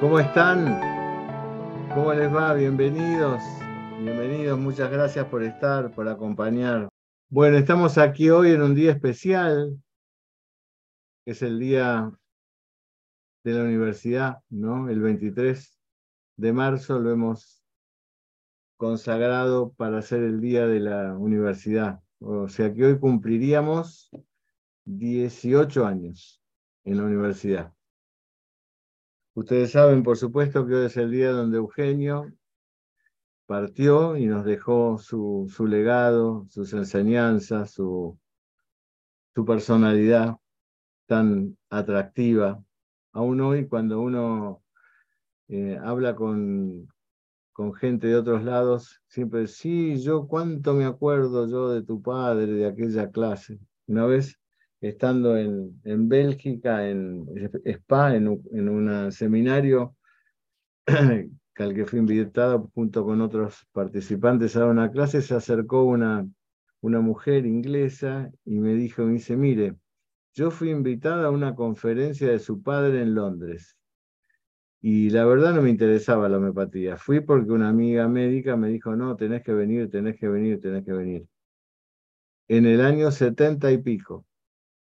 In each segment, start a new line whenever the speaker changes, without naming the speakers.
¿Cómo están? ¿Cómo les va? Bienvenidos. Bienvenidos, muchas gracias por estar, por acompañar. Bueno, estamos aquí hoy en un día especial, que es el día de la universidad, ¿no? El 23 de marzo lo hemos consagrado para ser el día de la universidad. O sea que hoy cumpliríamos 18 años en la universidad. Ustedes saben, por supuesto, que hoy es el día donde Eugenio partió y nos dejó su, su legado, sus enseñanzas, su, su personalidad tan atractiva. Aún hoy, cuando uno eh, habla con, con gente de otros lados, siempre, sí, yo cuánto me acuerdo yo de tu padre, de aquella clase. Una vez estando en, en Bélgica, en Spa, en, en un seminario al que fui invitado junto con otros participantes a una clase, se acercó una, una mujer inglesa y me dijo, me dice, mire, yo fui invitada a una conferencia de su padre en Londres. Y la verdad no me interesaba la homeopatía. Fui porque una amiga médica me dijo, no, tenés que venir, tenés que venir, tenés que venir. En el año setenta y pico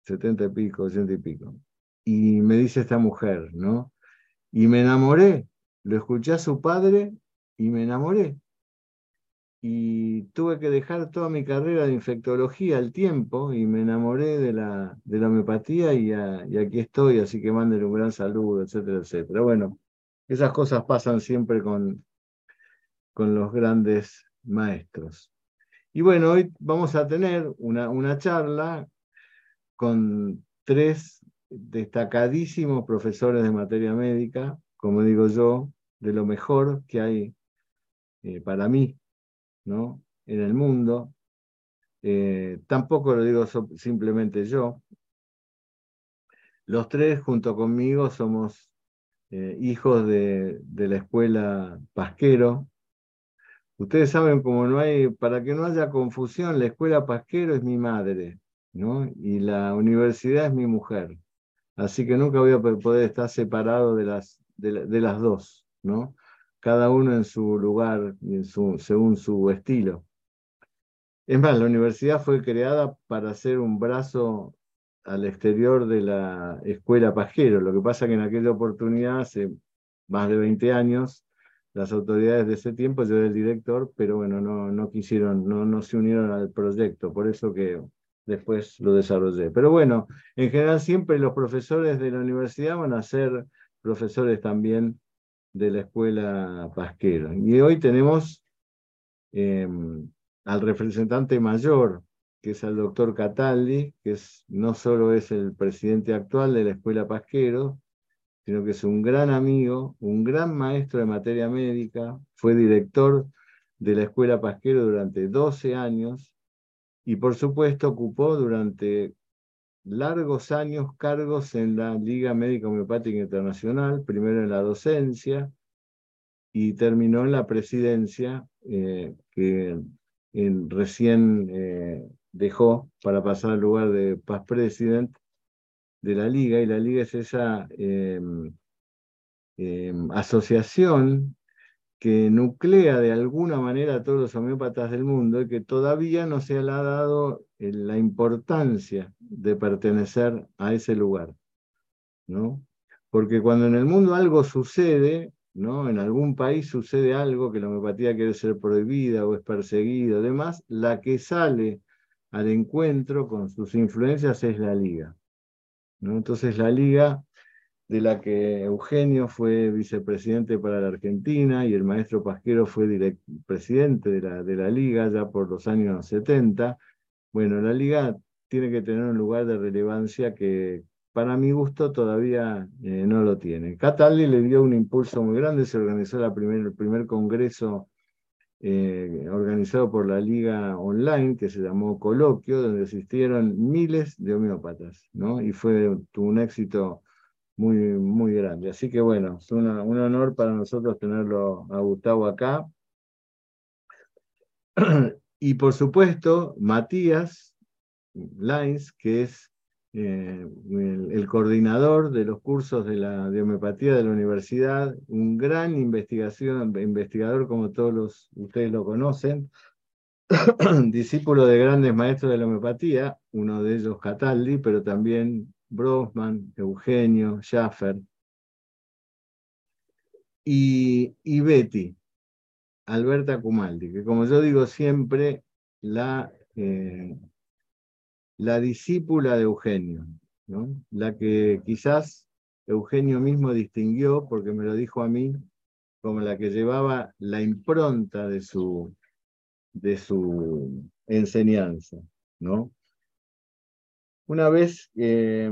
setenta y pico, ochenta y pico. Y me dice esta mujer, ¿no? Y me enamoré, lo escuché a su padre y me enamoré. Y tuve que dejar toda mi carrera de infectología al tiempo y me enamoré de la, de la homeopatía y, y aquí estoy, así que manden un gran saludo, etcétera, etcétera. Bueno, esas cosas pasan siempre con, con los grandes maestros. Y bueno, hoy vamos a tener una, una charla con tres destacadísimos profesores de materia médica, como digo yo, de lo mejor que hay eh, para mí ¿no? en el mundo. Eh, tampoco lo digo simplemente yo. Los tres junto conmigo somos eh, hijos de, de, la escuela Pasquero. Ustedes saben, como no hay, para que no haya confusión, la escuela Pasquero es mi madre. Y la universidad es mi mujer. Así que nunca voy a poder estar separado de las, de, las dos, ¿no? Cada uno en su lugar, en su, según su estilo. Es más, la universidad fue creada para ser un brazo al exterior de la escuela Pajero. Lo que pasa que en aquella oportunidad, hace más de 20 años, las autoridades de ese tiempo, yo era el director, pero bueno, no, no quisieron, no, no se unieron al proyecto. Por eso que después lo desarrollé. Pero bueno, en general siempre los profesores de la universidad van a ser profesores también de la escuela Pasquero. Y hoy tenemos em, al representante mayor, que es el doctor Cataldi, que no solo es el presidente actual de la escuela Pasquero, sino que es un gran amigo, un gran maestro de materia médica, fue director de la escuela Pasquero durante 12 años, y por supuesto ocupó durante largos años cargos en la Liga Médica Homeopática Internacional, primero en la docencia y terminó en la presidencia eh, que recién eh, dejó para pasar al lugar de past president de la Liga y la Liga es esa em, em, asociación que nuclea de alguna manera a todos los homeópatas del mundo y que todavía no se le ha dado eh, la importancia de pertenecer a ese lugar. ¿no? Porque cuando en el mundo algo sucede, ¿no? en algún país sucede algo que la homeopatía quiere ser prohibida o es perseguida, demás, la que sale al encuentro con sus influencias es la liga. ¿no? Entonces la liga de la que Eugenio fue vicepresidente para la Argentina y el maestro Pasquero fue presidente de la, de la liga ya por los años 70. Bueno, la liga tiene que tener un lugar de relevancia que para mi gusto todavía eh, no lo tiene. Cataldi le dio un impulso muy grande, se organizó la primer, el primer congreso eh, organizado por la Liga Online, que se llamó Coloquio, donde asistieron miles de homeópatas, ¿no? Y fue un éxito muy, muy grande. Así que bueno, es un honor para nosotros tenerlo a Gustavo acá. Y por supuesto, Matías Lines, que es eh, el, coordinador de los cursos de la homeopatía de la universidad, un gran investigación, investigador como todos ustedes lo conocen, discípulo de grandes maestros de la homeopatía, uno de ellos Cataldi, pero también Brosman, Eugenio, Schaffer, y, y Betty, Alberta Cumaldi, que como yo digo siempre, la, eh, la discípula de Eugenio, ¿no? la que quizás Eugenio mismo distinguió, porque me lo dijo a mí, como la que llevaba la impronta de su, de su enseñanza. ¿no? Una vez, eh,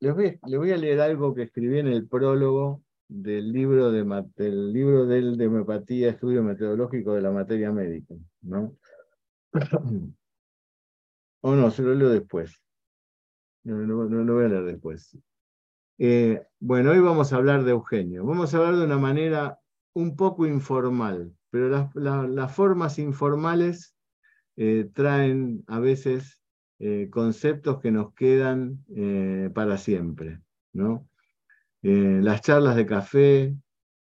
les, voy, a leer algo que escribí en el prólogo del libro, de, del libro del de homeopatía, estudio metodológico de la materia médica, ¿no? o no, se lo leo después. No, no, lo voy a leer después. Eh, bueno, hoy vamos a hablar de Eugenio. Vamos a hablar de una manera un poco informal, pero las, las formas informales eh, traen a veces eh, conceptos que nos quedan para siempre, ¿no? Eh, las charlas de café,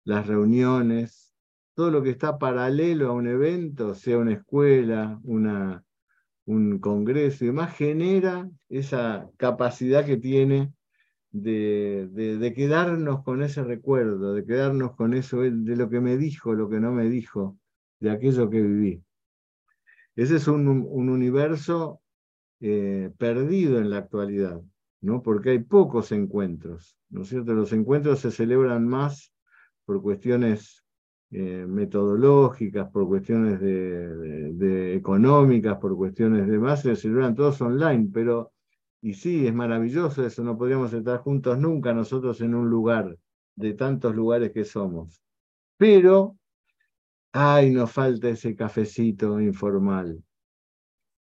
las reuniones, todo lo que está paralelo a un evento, sea una escuela, una, un congreso y demás, genera esa capacidad que tiene de, de, quedarnos con ese recuerdo, de quedarnos con eso, de lo que me dijo, lo que no me dijo, de aquello que viví. Ese es un, un universo eh, perdido en la actualidad. ¿no? porque hay pocos encuentros, ¿no es cierto? Los encuentros se celebran más por cuestiones eh, metodológicas, por cuestiones de, económicas, por cuestiones de más, se celebran todos online, pero, y sí, es maravilloso eso, no podríamos estar juntos nunca nosotros en un lugar, de tantos lugares que somos. Pero, ay, nos falta ese cafecito informal,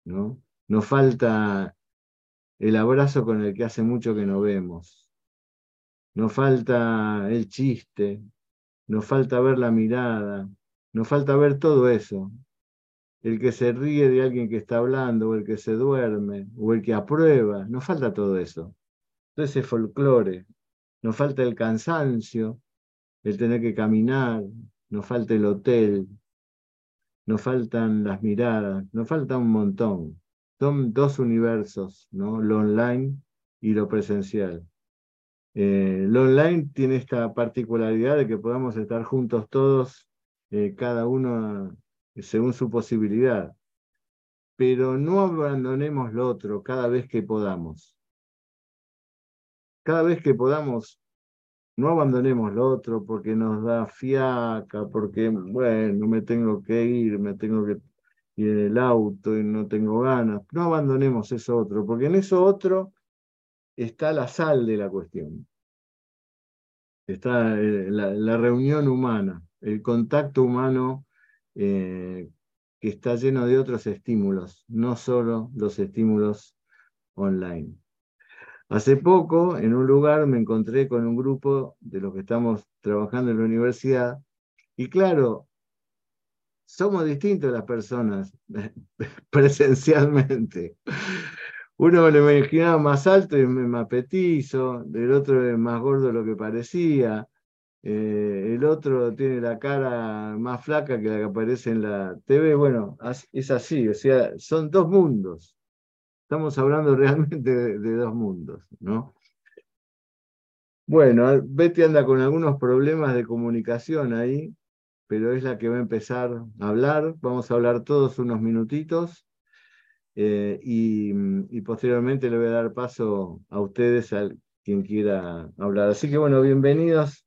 ¿no? Nos falta el abrazo con el que hace mucho que no vemos. Nos falta el chiste, nos falta ver la mirada, nos falta ver todo eso. El que se ríe de alguien que está hablando, o el que se duerme, o el que aprueba, nos falta todo eso. Todo ese folclore, nos falta el cansancio, el tener que caminar, nos falta el hotel, nos faltan las miradas, nos falta un montón. Son dos universos, ¿no? lo online y lo presencial. Eh, lo online tiene esta particularidad de que podamos estar juntos todos, eh, cada uno eh, según su posibilidad, pero no abandonemos lo otro cada vez que podamos. Cada vez que podamos, no abandonemos lo otro porque nos da fiaca, porque, bueno, me tengo que ir, me tengo que y en el auto y no tengo ganas. No abandonemos eso otro, porque en eso otro está la sal de la cuestión. Está eh, la, reunión humana, el contacto humano eh, que está lleno de otros estímulos, no solo los estímulos online. Hace poco, en un lugar, me encontré con un grupo de los que estamos trabajando en la universidad, y claro, somos distintos las personas presencialmente. Uno me lo imaginaba más alto y más petizo, el otro es más gordo de lo que parecía, eh, el otro tiene la cara más flaca que la que aparece en la TV. Bueno, es así, o sea, son dos mundos. Estamos hablando realmente de, de dos mundos, ¿no? Bueno, Betty anda con algunos problemas de comunicación ahí, pero es la que va a empezar a hablar. Vamos a hablar todos unos minutitos eh, y, posteriormente le voy a dar paso a ustedes, a quien quiera hablar. Así que bueno, bienvenidos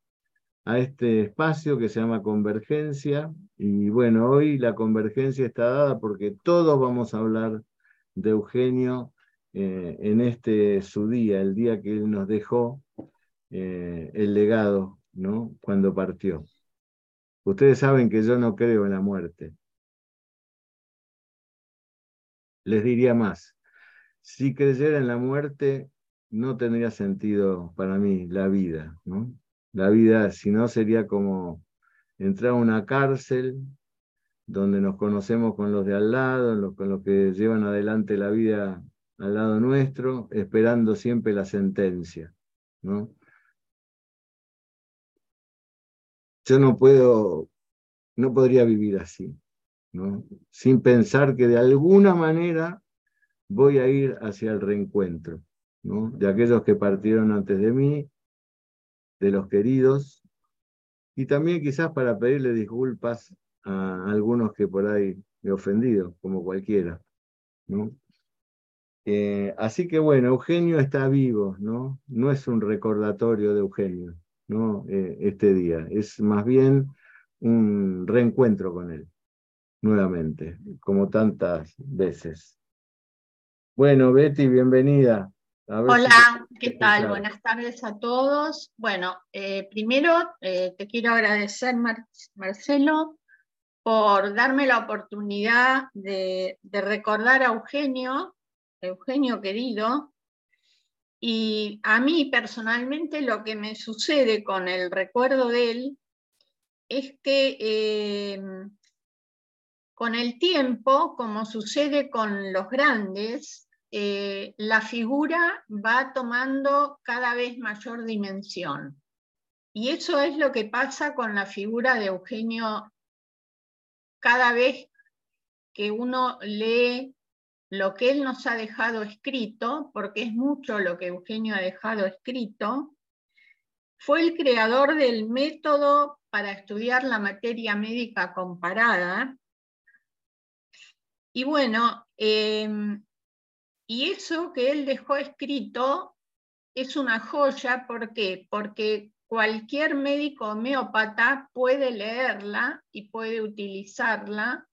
a este espacio que se llama Convergencia. Y bueno, hoy la convergencia está dada porque todos vamos a hablar de Eugenio eh, en este su día, el día que él nos dejó eh, el legado, ¿no? Cuando partió. Ustedes saben que yo no creo en la muerte. Les diría más, si creyera en la muerte, no tendría sentido para mí la vida. ¿no? La vida, si no, sería como entrar a una cárcel donde nos conocemos con los de al lado, con los que llevan adelante la vida al lado nuestro, esperando siempre la sentencia. ¿no? Yo no puedo, no podría vivir así, ¿no? sin pensar que de alguna manera voy a ir hacia el reencuentro ¿no? de aquellos que partieron antes de mí, de los queridos, y también quizás para pedirle disculpas a algunos que por ahí he ofendido, como cualquiera. ¿no? Eh, así que bueno, Eugenio está vivo, ¿no? No es un recordatorio de Eugenio, ¿no? Eh, este día, es más bien un reencuentro con él, nuevamente, como tantas veces. Bueno, Betty, bienvenida.
Hola, ¿qué tal? Buenas tardes a todos. Bueno, eh, primero te quiero agradecer, Marcelo, por darme la oportunidad de, recordar a Eugenio, Eugenio querido, y a mí personalmente lo que me sucede con el recuerdo de él es que eh, con el tiempo, como sucede con los grandes, eh, la figura va tomando cada vez mayor dimensión. Y eso es lo que pasa con la figura de Eugenio cada vez que uno lee lo que él nos ha dejado escrito, porque es mucho lo que Eugenio ha dejado escrito, fue el creador del método para estudiar la materia médica comparada. Y bueno, em, y eso que él dejó escrito es una joya, ¿por qué? Porque cualquier médico homeópata puede leerla y puede utilizarla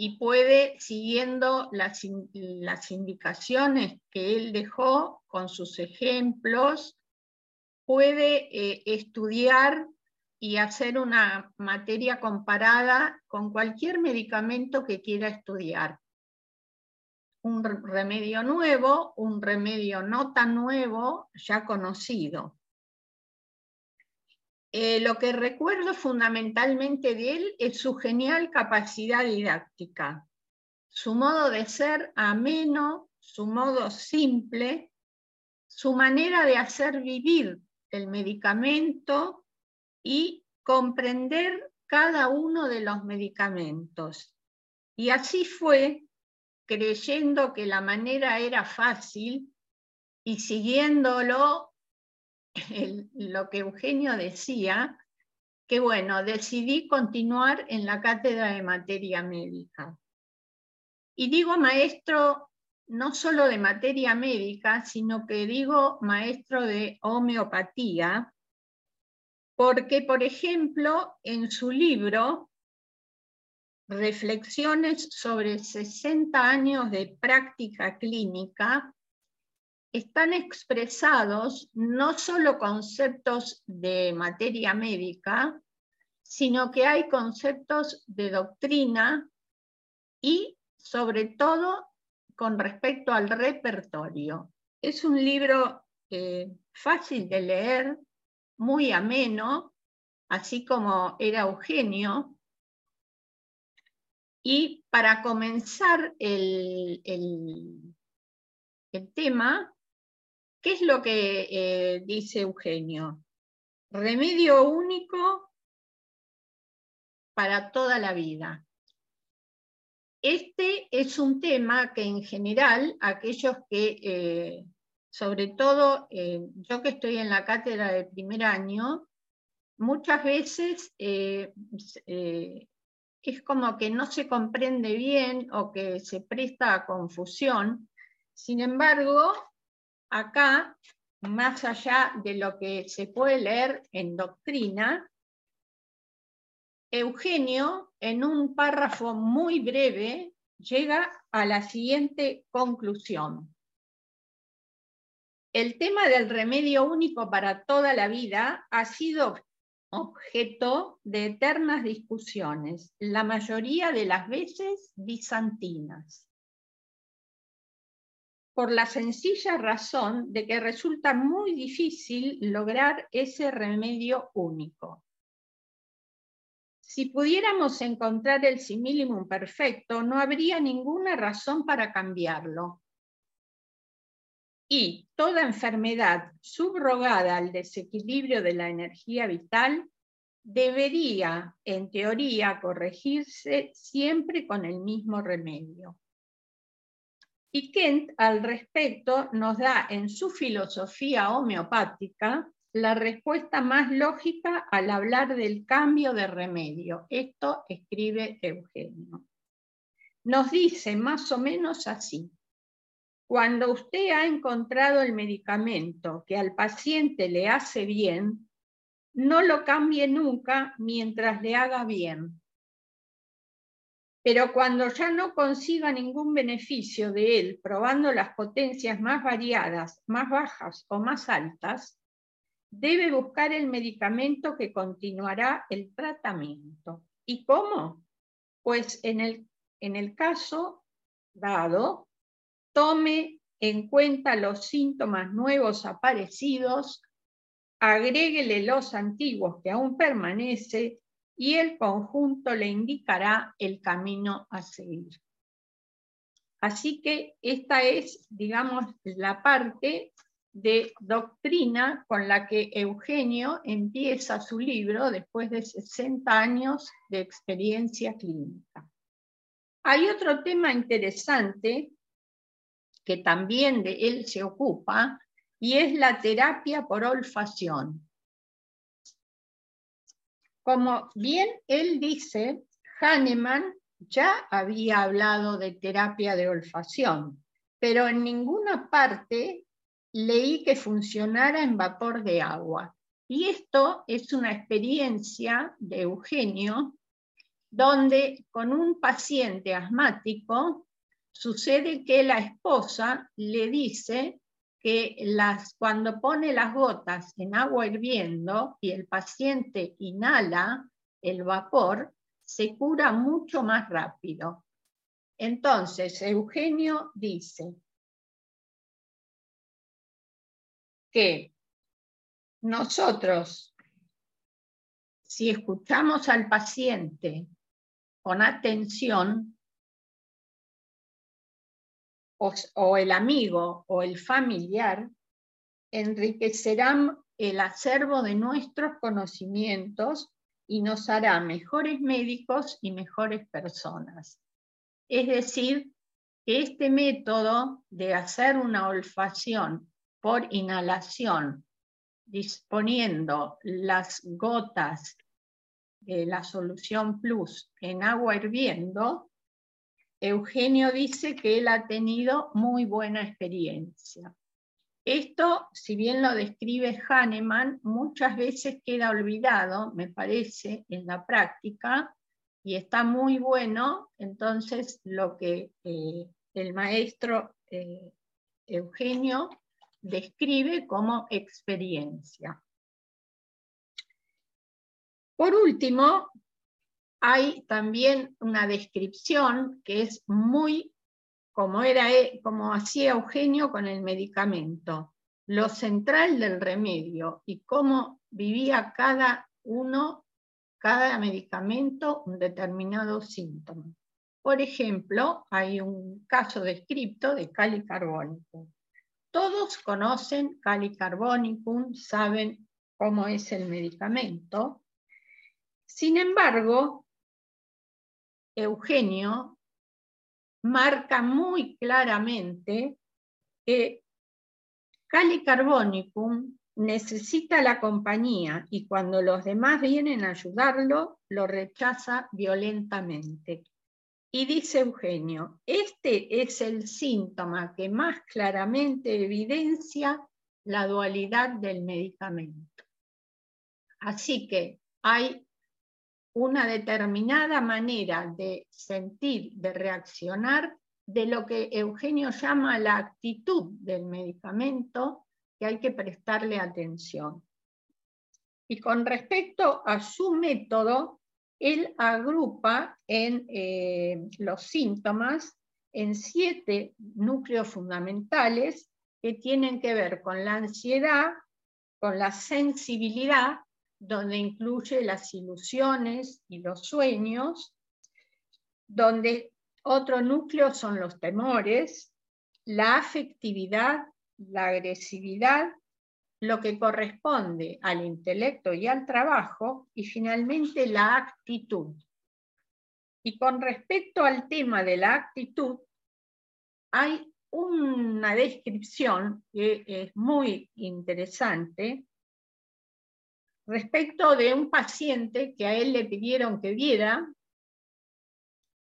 y puede, siguiendo las, indicaciones que él dejó con sus ejemplos, puede eh, estudiar y hacer una materia comparada con cualquier medicamento que quiera estudiar. Un remedio nuevo, un remedio no tan nuevo, ya conocido. Eh, lo que recuerdo fundamentalmente de él es su genial capacidad didáctica, su modo de ser ameno, su modo simple, su manera de hacer vivir el medicamento y comprender cada uno de los medicamentos. Y así fue, creyendo que la manera era fácil y siguiéndolo lo que Eugenio decía, que bueno, decidí continuar en la cátedra de materia médica. Y digo maestro no solo de materia médica, sino que digo maestro de homeopatía, porque, por ejemplo, en su libro, Reflexiones sobre 60 años de práctica clínica, están expresados no solo conceptos de materia médica, sino que hay conceptos de doctrina y sobre todo con respecto al repertorio. Es un libro eh, fácil de leer, muy ameno, así como era Eugenio. Y para comenzar el, el tema, ¿Qué es lo que eh, dice Eugenio? Remedio único para toda la vida. Este es un tema que en general aquellos que, eh, sobre todo eh, yo que estoy en la cátedra de primer año, muchas veces es como que no se comprende bien o que se presta a confusión. Sin embargo, acá, más allá de lo que se puede leer en doctrina, Eugenio, en un párrafo muy breve, llega a la siguiente conclusión. El tema del remedio único para toda la vida ha sido objeto de eternas discusiones, la mayoría de las veces bizantinas por la sencilla razón de que resulta muy difícil lograr ese remedio único. Si pudiéramos encontrar el simillimum perfecto, no habría ninguna razón para cambiarlo. y toda enfermedad subrogada al desequilibrio de la energía vital debería, en teoría, corregirse siempre con el mismo remedio. Y Kent al respecto nos da en su filosofía homeopática la respuesta más lógica al hablar del cambio de remedio. Esto escribe Eugenio. Nos dice más o menos así. Cuando usted ha encontrado el medicamento que al paciente le hace bien, no lo cambie nunca mientras le haga bien. Pero cuando ya no consiga ningún beneficio de él, probando las potencias más variadas, más bajas o más altas, debe buscar el medicamento que continuará el tratamiento. ¿Y cómo? Pues en el, en el caso dado, tome en cuenta los síntomas nuevos aparecidos, agréguele los antiguos que aún permanece y el conjunto le indicará el camino a seguir. Así que esta es, digamos, la parte de doctrina con la que Eugenio empieza su libro después de 60 años de experiencia clínica. Hay otro tema interesante que también de él se ocupa y es la terapia por olfacción. Como bien él dice, Hahnemann ya había hablado de terapia de olfacción, pero en ninguna parte leí que funcionara en vapor de agua. Y esto es una experiencia de Eugenio, donde con un paciente asmático sucede que la esposa le dice que las, cuando pone las gotas en agua hirviendo y el paciente inhala el vapor, se cura mucho más rápido. Entonces, Eugenio dice, que nosotros, si escuchamos al paciente con atención, o, el amigo o el familiar, enriquecerán el acervo de nuestros conocimientos y nos hará mejores médicos y mejores personas. Es decir, que este método de hacer una olfacción por inhalación, disponiendo las gotas de la solución plus en agua hirviendo, Eugenio dice que él ha tenido muy buena experiencia. Esto, si bien lo describe Hahnemann, muchas veces queda olvidado, me parece, en la práctica, y está muy bueno, entonces lo que eh, el maestro eh, Eugenio describe como experiencia. Por último, hay también una descripción que es muy como, era, e, como hacía Eugenio con el medicamento, lo central del remedio y cómo vivía cada uno, cada medicamento, un determinado síntoma. Por ejemplo, hay un caso descrito de calicarbónico. Todos conocen calicarbonicum, saben cómo es el medicamento. Sin embargo, Eugenio marca muy claramente que calicarbonicum necesita la compañía y cuando los demás vienen a ayudarlo, lo rechaza violentamente. Y dice Eugenio, este es el síntoma que más claramente evidencia la dualidad del medicamento. Así que hay una determinada manera de sentir, de reaccionar, de lo que Eugenio llama la actitud del medicamento, que hay que prestarle atención. Y con respecto a su método, él agrupa en eh, los síntomas en siete núcleos fundamentales que tienen que ver con la ansiedad, con la sensibilidad, donde incluye las ilusiones y los sueños, donde otro núcleo son los temores, la afectividad, la agresividad, lo que corresponde al intelecto y al trabajo, y finalmente la actitud. Y con respecto al tema de la actitud, hay una descripción que es muy interesante respecto de un paciente que a él le pidieron que viera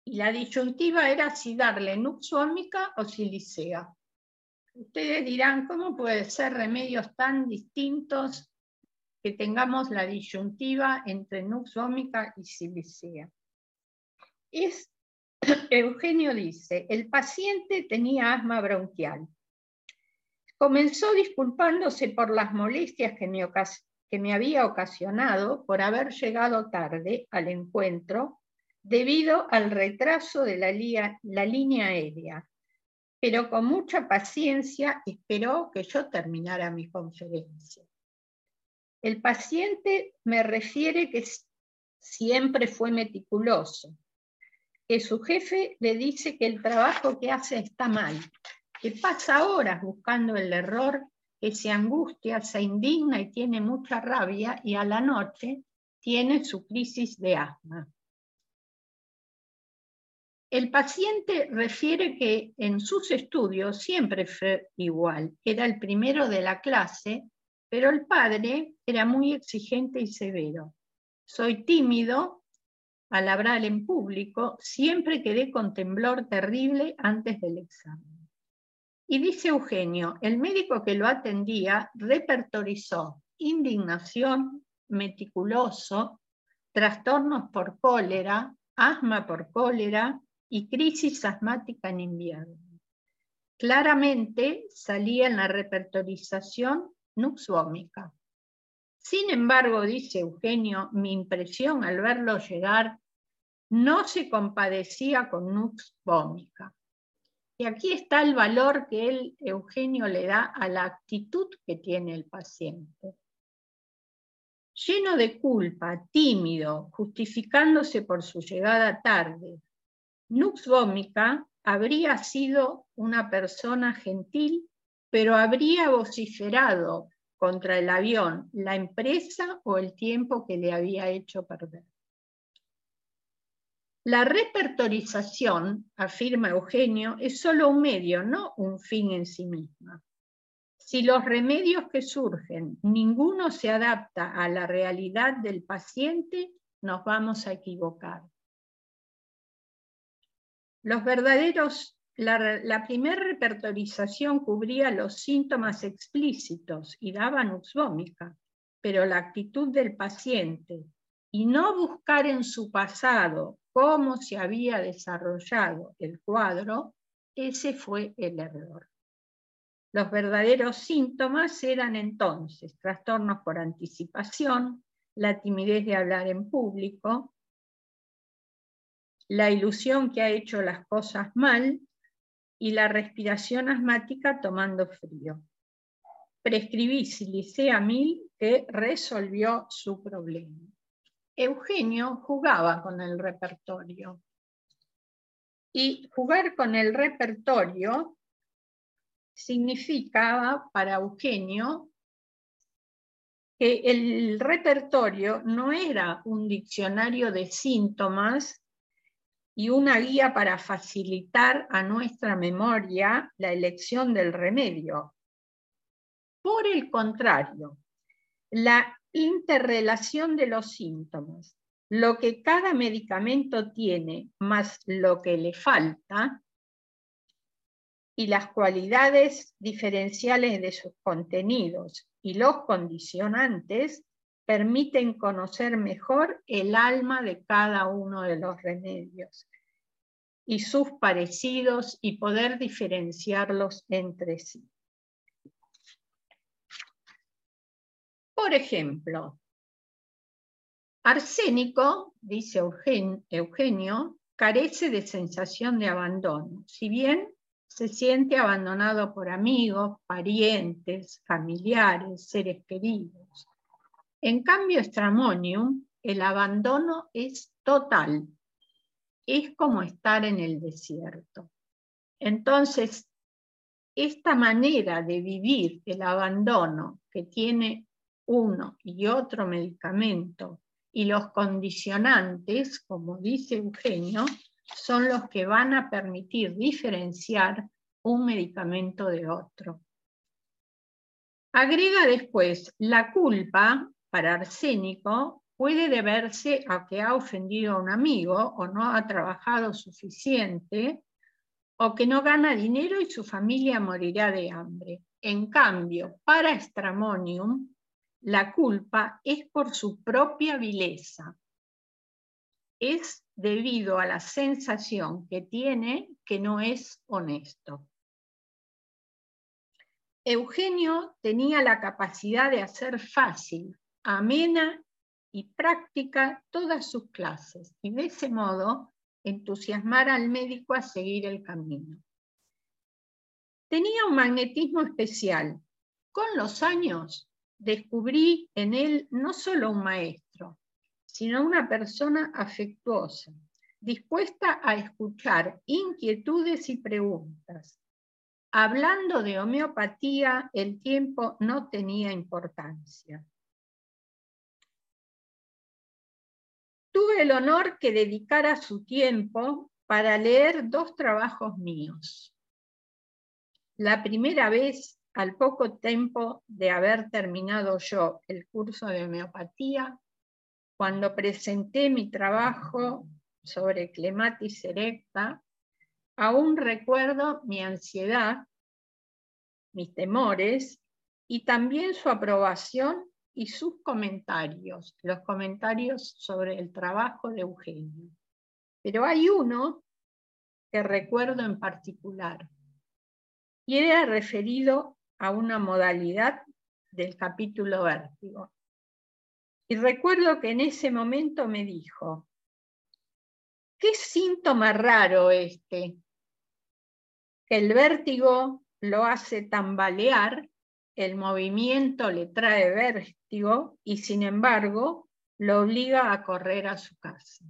y la disyuntiva era si darle nux o silicea. Ustedes dirán, ¿cómo puede ser remedios tan distintos que tengamos la disyuntiva entre nux y silicea? Es, Eugenio dice, el paciente tenía asma bronquial. Comenzó disculpándose por las molestias que me, que me había ocasionado por haber llegado tarde al encuentro debido al retraso de la, la línea aérea, pero con mucha paciencia esperó que yo terminara mi conferencia. El paciente me refiere que siempre fue meticuloso, que su jefe le dice que el trabajo que hace está mal, que pasa horas buscando el error que se angustia, se indigna y tiene mucha rabia y a la noche tiene su crisis de asma. El paciente refiere que en sus estudios siempre fue igual, era el primero de la clase, pero el padre era muy exigente y severo. Soy tímido al hablar en público, siempre quedé con temblor terrible antes del examen. Y dice Eugenio, el médico que lo atendía repertorizó indignación, meticuloso, trastornos por cólera, asma por cólera y crisis asmática en invierno. Claramente salía en la repertorización nuxvómica. Sin embargo, dice Eugenio, mi impresión al verlo llegar no se compadecía con nuxvómica. Y aquí está el valor que él, Eugenio, le da a la actitud que tiene el paciente. Lleno de culpa, tímido, justificándose por su llegada tarde, Nux Vómica habría sido una persona gentil, pero habría vociferado contra el avión, la empresa o el tiempo que le había hecho perder. La repertorización, afirma Eugenio, es solo un medio, no un fin en sí misma. Si los remedios que surgen, ninguno se adapta a la realidad del paciente, nos vamos a equivocar. Los verdaderos, la, la primera repertorización cubría los síntomas explícitos y daba nuxvómica, pero la actitud del paciente y no buscar en su pasado cómo se había desarrollado el cuadro, ese fue el error. Los verdaderos síntomas eran entonces trastornos por anticipación, la timidez de hablar en público, la ilusión que ha hecho las cosas mal y la respiración asmática tomando frío. Prescribí silicea mil que resolvió su problema. Eugenio jugaba con el repertorio. Y jugar con el repertorio significaba para Eugenio que el repertorio no era un diccionario de síntomas y una guía para facilitar a nuestra memoria la elección del remedio. Por el contrario, la interrelación de los síntomas, lo que cada medicamento tiene más lo que le falta y las cualidades diferenciales de sus contenidos y los condicionantes permiten conocer mejor el alma de cada uno de los remedios y sus parecidos y poder diferenciarlos entre sí. Por ejemplo, arsénico, dice Eugenio, carece de sensación de abandono, si bien se siente abandonado por amigos, parientes, familiares, seres queridos. En cambio, Stramonium, el abandono es total, es como estar en el desierto. Entonces, esta manera de vivir el abandono que tiene uno y otro medicamento y los condicionantes, como dice Eugenio, son los que van a permitir diferenciar un medicamento de otro. Agrega después, la culpa para arsénico puede deberse a que ha ofendido a un amigo o no ha trabajado suficiente o que no gana dinero y su familia morirá de hambre. En cambio, para Stramonium, la culpa es por su propia vileza. Es debido a la sensación que tiene que no es honesto. Eugenio tenía la capacidad de hacer fácil, amena y práctica todas sus clases y de ese modo entusiasmar al médico a seguir el camino. Tenía un magnetismo especial. Con los años descubrí en él no solo un maestro, sino una persona afectuosa, dispuesta a escuchar inquietudes y preguntas. Hablando de homeopatía, el tiempo no tenía importancia. Tuve el honor que dedicara su tiempo para leer dos trabajos míos. La primera vez, al poco tiempo de haber terminado yo el curso de homeopatía, cuando presenté mi trabajo sobre clematis erecta, aún recuerdo mi ansiedad, mis temores y también su aprobación y sus comentarios, los comentarios sobre el trabajo de Eugenio. Pero hay uno que recuerdo en particular y era referido a una modalidad del capítulo vértigo. Y recuerdo que en ese momento me dijo, qué síntoma raro este, el vértigo lo hace tambalear el movimiento le trae vértigo y sin embargo lo obliga a correr a su casa.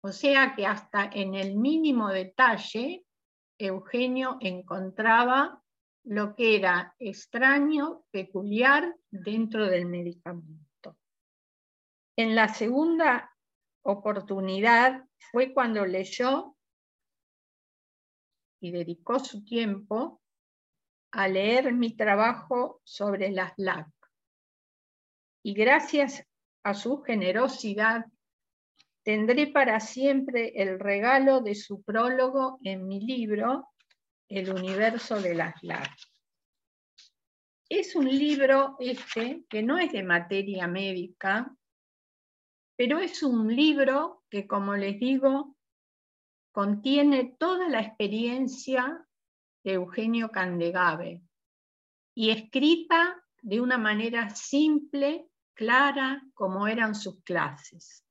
O sea que hasta en el mínimo detalle Eugenio encontraba lo que era extraño, peculiar dentro del medicamento. En la segunda oportunidad fue cuando leyó y dedicó su tiempo a leer mi trabajo sobre las LAC. Y gracias a su generosidad, tendré para siempre el regalo de su prólogo en mi libro, El universo de las LAC. Es un libro este que no es de materia médica, pero es un libro que, como les digo, contiene toda la experiencia Eugenio Candegave y escrita de una manera simple, clara, como eran sus clases.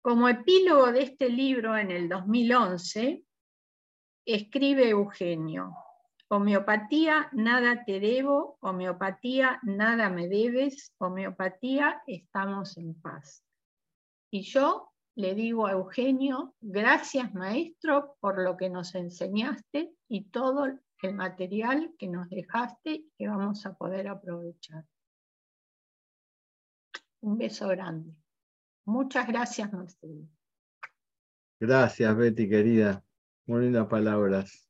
Como epílogo de este libro en el 2011, escribe Eugenio, homeopatía, nada te debo, homeopatía, nada me debes, homeopatía, estamos en paz. Y yo le digo a Eugenio, gracias maestro por lo que nos enseñaste y todo el material que nos dejaste que vamos a poder aprovechar. Un beso grande. Muchas gracias, maestro.
Gracias, Betty, querida. Muy lindas palabras.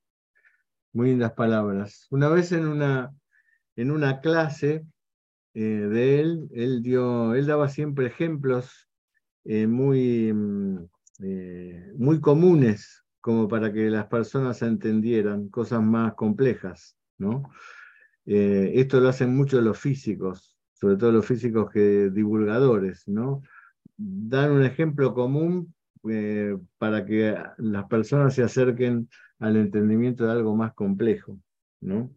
Muy lindas palabras. Una vez en una, en una clase eh, de él, él, dio, él daba siempre ejemplos eh, muy, mm, eh, muy comunes como para que las personas entendieran cosas más complejas. ¿no? Esto lo hacen mucho los físicos, sobre todo los físicos que divulgadores. ¿no? Dan un ejemplo común para que las personas se acerquen al entendimiento de algo más complejo. ¿no?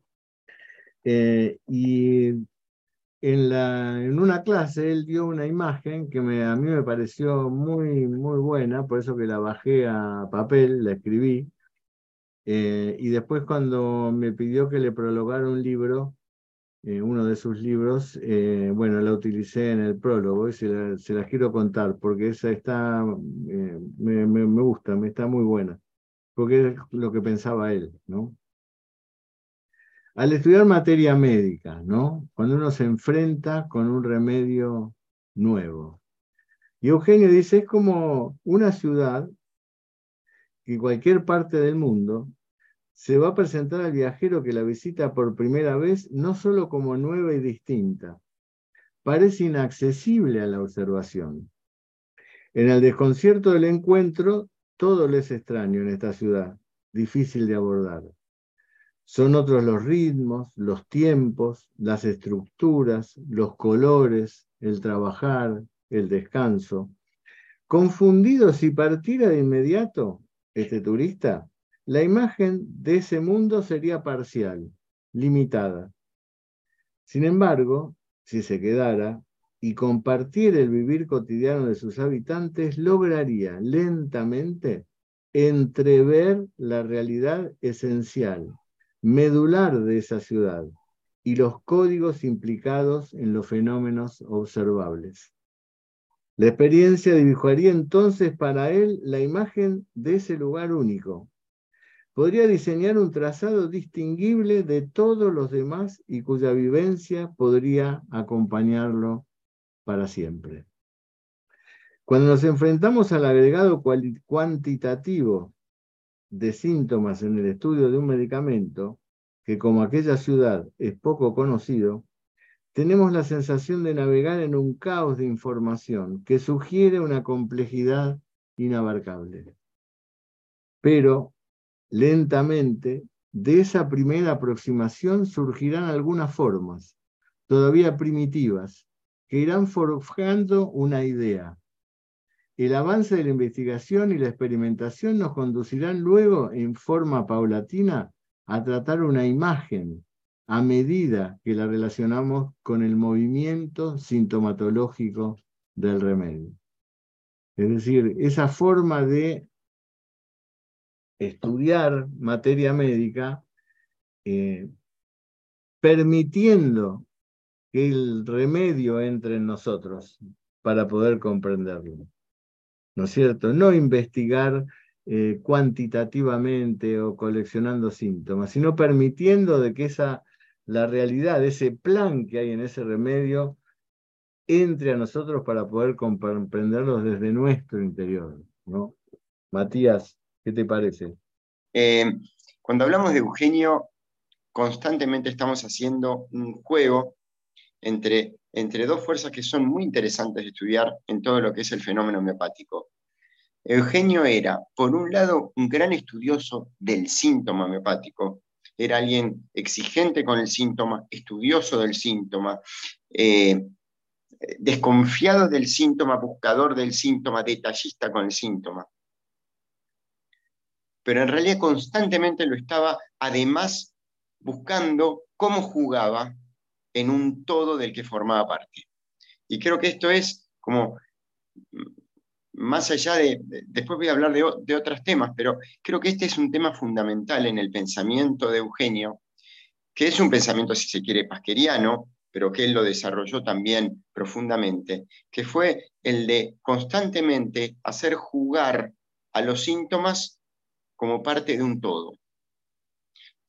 y en, la, en una clase él dio una imagen que a mí me pareció muy, muy buena, por eso que la bajé a papel, la escribí, eh, y después cuando me pidió que le prologara un libro, eh, uno de sus libros, eh, bueno, la utilicé en el prólogo y se, las quiero contar, porque esa está, me, me, me gusta, me está muy buena, porque es lo que pensaba él, ¿no? al estudiar materia médica, ¿no? Cuando uno se enfrenta con un remedio nuevo. Y Eugenio dice, es como una ciudad en cualquier parte del mundo se va a presentar al viajero que la visita por primera vez no solo como nueva y distinta, parece inaccesible a la observación. En el desconcierto del encuentro, todo le es extraño en esta ciudad, difícil de abordar. Son otros los ritmos, los tiempos, las estructuras, los colores, el trabajar, el descanso. Confundido si partiera de inmediato este turista, la imagen de ese mundo sería parcial, limitada. Sin embargo, si se quedara y compartiera el vivir cotidiano de sus habitantes, lograría lentamente entrever la realidad esencial, medular de esa ciudad y los códigos implicados en los fenómenos observables. La experiencia dibujaría entonces para él la imagen de ese lugar único. Podría diseñar un trazado distinguible de todos los demás y cuya vivencia podría acompañarlo para siempre. Cuando nos enfrentamos al agregado cuantitativo de síntomas en el estudio de un medicamento, que como aquella ciudad es poco conocido, tenemos la sensación de navegar en un caos de información que sugiere una complejidad inabarcable. Pero lentamente, de esa primera aproximación surgirán algunas formas, todavía primitivas, que irán forjando una idea. El avance de la investigación y la experimentación nos conducirán luego en forma paulatina a tratar una imagen a medida que la relacionamos con el movimiento sintomatológico del remedio. Es decir, esa forma de estudiar materia médica eh, permitiendo que el remedio entre en nosotros para poder comprenderlo. ¿No es cierto? No investigar eh, cuantitativamente o coleccionando síntomas, sino permitiendo de que esa la realidad, ese plan que hay en ese remedio, entre a nosotros para poder comprenderlos desde nuestro interior. ¿no? Matías, ¿qué te parece?
Eh, cuando hablamos de Eugenio, constantemente estamos haciendo un juego entre, entre dos fuerzas que son muy interesantes de estudiar en todo lo que es el fenómeno homeopático. Eugenio era, por un lado, un gran estudioso del síntoma homeopático, era alguien exigente con el síntoma, estudioso del síntoma, eh, desconfiado del síntoma, buscador del síntoma, detallista con el síntoma. Pero en realidad constantemente lo estaba, además, buscando cómo jugaba en un todo del que formaba parte. Y creo que esto es como más allá de, después voy a hablar de, de, otros temas, pero creo que este es un tema fundamental en el pensamiento de Eugenio, que es un pensamiento, si se quiere, pasqueriano, pero que él lo desarrolló también profundamente, que fue el de constantemente hacer jugar a los síntomas como parte de un todo,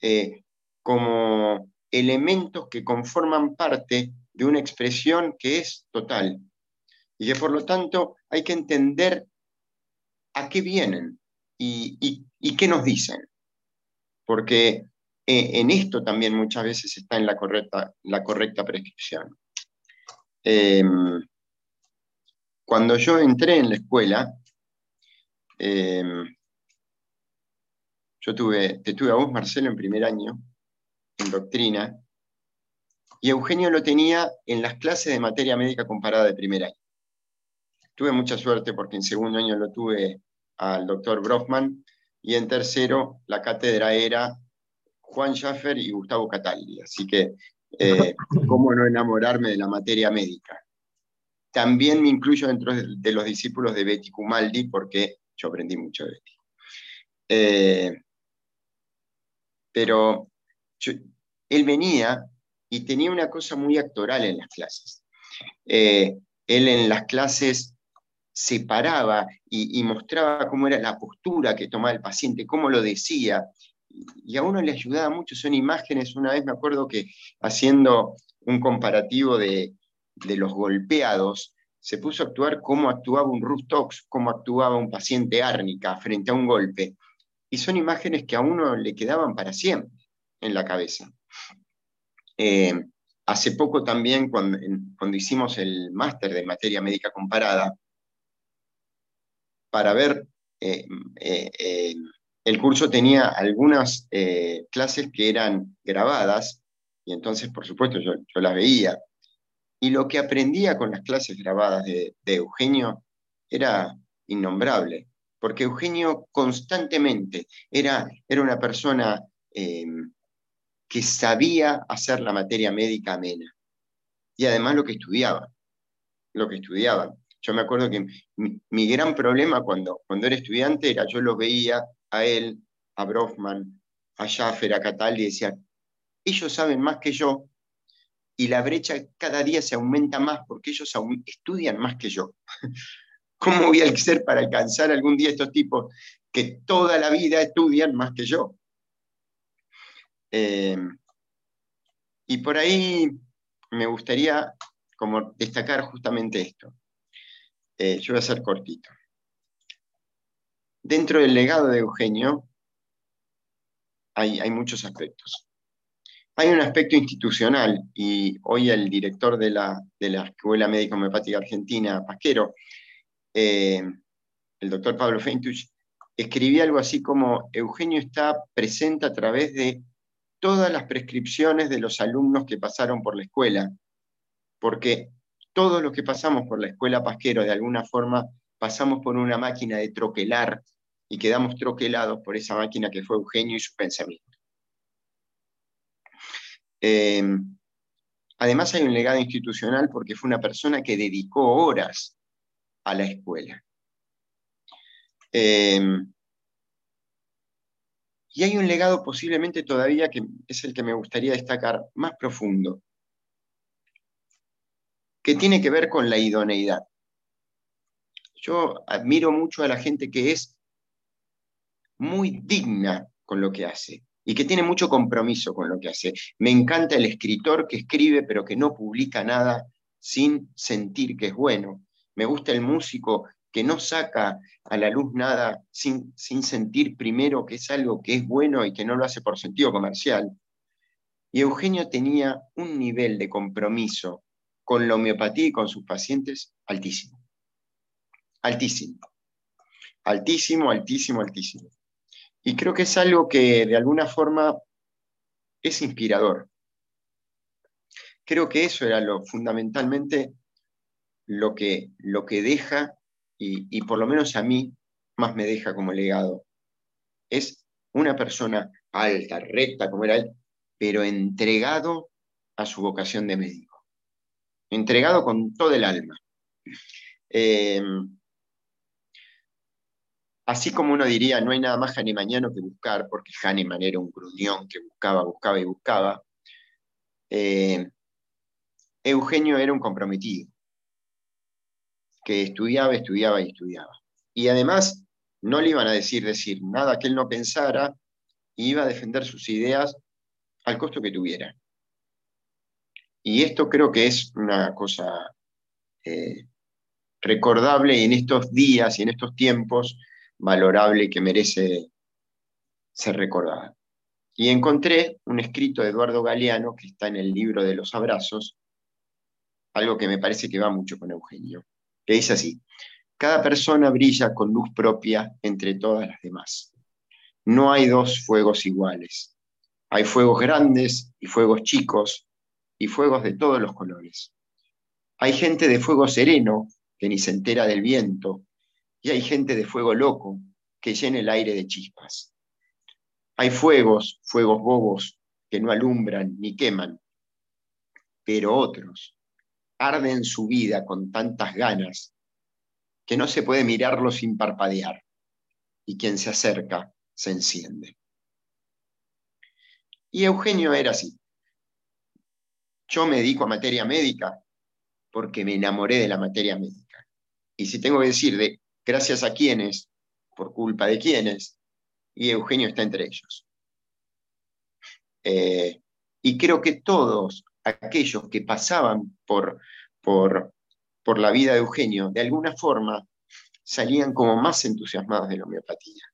eh, como elementos que conforman parte de una expresión que es total, y que por lo tanto hay que entender a qué vienen y, qué nos dicen. Porque eh, en esto también muchas veces está en la correcta, la correcta prescripción. Em, cuando yo entré en la escuela, em, yo tuve, te tuve a vos, Marcelo, en primer año, en doctrina, y Eugenio lo tenía en las clases de materia médica comparada de primer año. Tuve mucha suerte porque en segundo año lo tuve al doctor Brofman y en tercero la cátedra era Juan Schaffer y Gustavo Cataldi. Así que, eh, ¿cómo no enamorarme de la materia médica? También me incluyo dentro de, los discípulos de Betty Cumaldi porque yo aprendí mucho de Betty. Eh, pero él venía y tenía una cosa muy actoral en las clases. Eh, él en las clases separaba y, y, mostraba cómo era la postura que tomaba el paciente, cómo lo decía, y a uno le ayudaba mucho, son imágenes, una vez me acuerdo que haciendo un comparativo de, los golpeados, se puso a actuar cómo actuaba un Rustox, cómo actuaba un paciente árnica frente a un golpe. Y son imágenes que a uno le quedaban para siempre en la cabeza. Eh, hace poco también, cuando, cuando hicimos el máster de materia médica comparada, para ver eh, eh, el curso tenía algunas clases que eran grabadas, y entonces, por supuesto, yo, las veía. Y lo que aprendía con las clases grabadas de, Eugenio era innombrable, porque Eugenio constantemente era, era una persona em, que sabía hacer la materia médica amena, y además lo que estudiaba, lo que estudiaba. Yo me acuerdo que mi, gran problema cuando, cuando era estudiante era yo lo veía a él, a Brofman, a Schaffer, a Cataldi, decía, ellos saben más que yo y la brecha cada día se aumenta más porque ellos estudian más que yo. ¿Cómo voy a ser para alcanzar algún día estos tipos que toda la vida estudian más que yo? Eh, y por ahí me gustaría como destacar justamente esto. Eh, yo voy a ser cortito. Dentro del legado de Eugenio hay, muchos aspectos. Hay un aspecto institucional y hoy el director de la, Escuela Médica Homeopática Argentina, Pasquero, eh, el doctor Pablo Feintuch, escribía algo así como Eugenio está presente a través de todas las prescripciones de los alumnos que pasaron por la escuela, porque todos los que pasamos por la escuela Pasquero de alguna forma pasamos por una máquina de troquelar y quedamos troquelados por esa máquina que fue Eugenio y su pensamiento. Eh, además hay un legado institucional porque fue una persona que dedicó horas a la escuela. Eh, y hay un legado posiblemente todavía que es el que me gustaría destacar más profundo, que tiene que ver con la idoneidad. Yo admiro mucho a la gente que es muy digna con lo que hace y que tiene mucho compromiso con lo que hace. Me encanta el escritor que escribe pero que no publica nada sin sentir que es bueno. Me gusta el músico que no saca a la luz nada sin, sin sentir primero que es algo que es bueno y que no lo hace por sentido comercial. Y Eugenio tenía un nivel de compromiso con la homeopatía y con sus pacientes altísimo altísimo. Altísimo, altísimo, altísimo. Y creo que es algo que de alguna forma es inspirador. Creo que eso era lo fundamentalmente lo que, lo que deja, y, y por lo menos a mí más me deja como legado, es una persona alta, recta como era él, pero entregado a su vocación de médico, entregado con todo el alma. Eh, Así como uno diría, no hay nada más hahnemanniano que buscar, porque Hahnemann era un gruñón que buscaba, buscaba y buscaba, eh, Eugenio era un comprometido, que estudiaba, estudiaba y estudiaba. Y además no le iban a decir decir nada que él no pensara, iba a defender sus ideas al costo que tuviera. Y esto creo que es una cosa eh, recordable en estos días y en estos tiempos valorable que merece ser recordada. Y encontré un escrito de Eduardo Galeano que está en el libro de los abrazos, algo que me parece que va mucho con Eugenio, que dice así, cada persona brilla con luz propia entre todas las demás. No hay dos fuegos iguales. Hay fuegos grandes y fuegos chicos y fuegos de todos los colores. Hay gente de fuego sereno que ni se entera del viento y hay gente de fuego loco que llena el aire de chispas. Hay fuegos, fuegos bobos, que no alumbran ni queman, pero otros arden su vida con tantas ganas que no se puede mirarlo sin parpadear, y quien se acerca se enciende. Y Eugenio era así. Yo me dedico a materia médica porque me enamoré de la materia médica. Y si tengo que decir de gracias a quienes, por culpa de quienes, y Eugenio está entre ellos. Eh, y creo que todos aquellos que pasaban por, por, por la vida de Eugenio, de alguna forma salían como más entusiasmados de la homeopatía.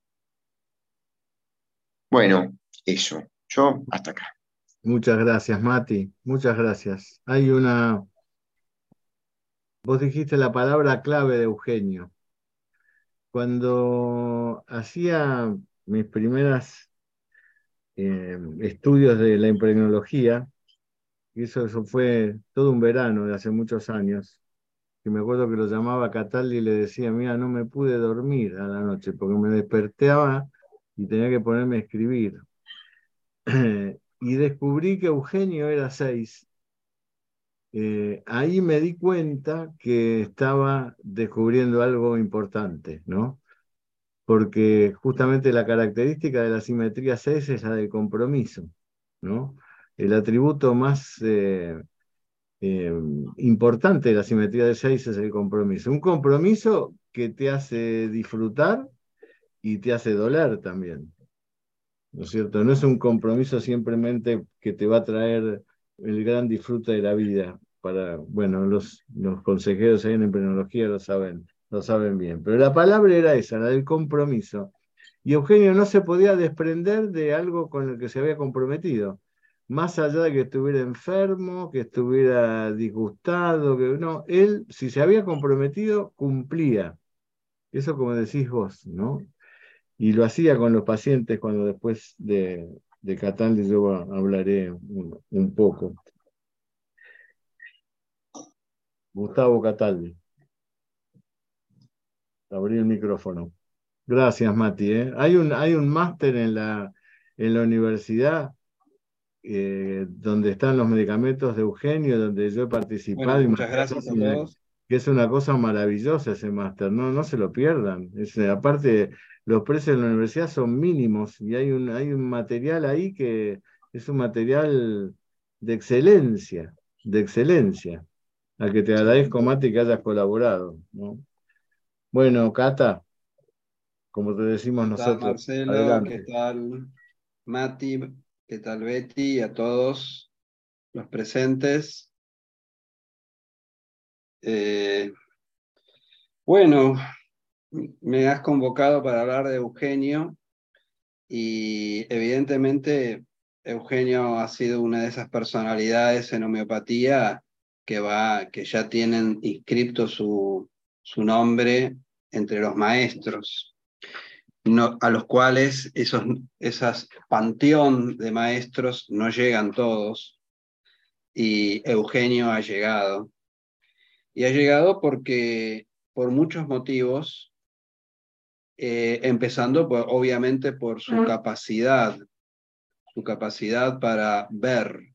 Bueno, eso. Yo hasta acá.
Muchas gracias, Mati. Muchas gracias. Hay una... Vos dijiste la palabra clave de Eugenio. Cuando hacía mis primeras eh, estudios de la impregnología, y eso, eso fue todo un verano de hace muchos años, que me acuerdo que lo llamaba Cataldi y le decía, mira, no me pude dormir a la noche porque me despertaba y tenía que ponerme a escribir. y descubrí que Eugenio era seis. Eh, ahí me di cuenta que estaba descubriendo algo importante, ¿no? Porque justamente la característica de la simetría 6 es la del compromiso, ¿no? El atributo más eh, eh, importante de la simetría de 6 es el compromiso. Un compromiso que te hace disfrutar y te hace doler también. ¿No es cierto? No es un compromiso simplemente que te va a traer el gran disfrute de la vida. Para, bueno, los, los consejeros ahí en emprenología lo saben, lo saben bien. Pero la palabra era esa, la del compromiso. Y Eugenio no se podía desprender de algo con el que se había comprometido. Más allá de que estuviera enfermo, que estuviera disgustado, que no, él, si se había comprometido, cumplía. Eso como decís vos, ¿no? y lo hacía con los pacientes cuando después de, de yo hablaré un, poco. Gustavo Cataldi. Abrí el micrófono. Gracias, Mati. ¿eh? Hay un, hay un máster en la, en la universidad eh, donde están los medicamentos de Eugenio, donde yo he participado.
muchas gracias a todos.
Que es una cosa maravillosa ese máster, no, no se lo pierdan. Es, aparte, los precios de la universidad son mínimos y hay un, hay un material ahí que es un material de excelencia, de excelencia, al que te agradezco, Mati, que hayas colaborado. Bueno, Cata, como te decimos nosotros.
Marcelo, ¿qué tal? Mati, ¿qué tal Betty? Y a todos los presentes. Eh, bueno, me has convocado para hablar de Eugenio y evidentemente Eugenio ha sido una de esas personalidades en homeopatía que, va, que ya tienen inscrito su, su nombre entre los maestros, no, a los cuales esos esas panteón de maestros no llegan todos y Eugenio ha llegado. Y ha llegado porque por muchos motivos eh, empezando obviamente por su capacidad, su capacidad para ver.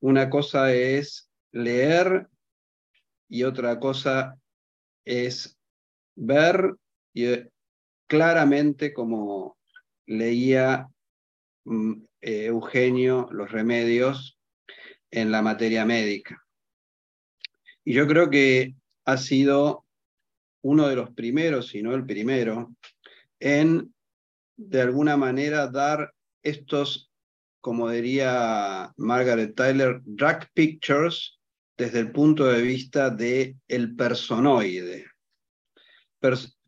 Una cosa es leer y otra cosa es ver y, claramente como leía mm, eh, Eugenio los remedios en la materia médica. Y yo creo que ha sido uno de los primeros, si no el primero, en de alguna manera dar estos, como diría Margaret Tyler, drag pictures desde el punto de vista del el personoide.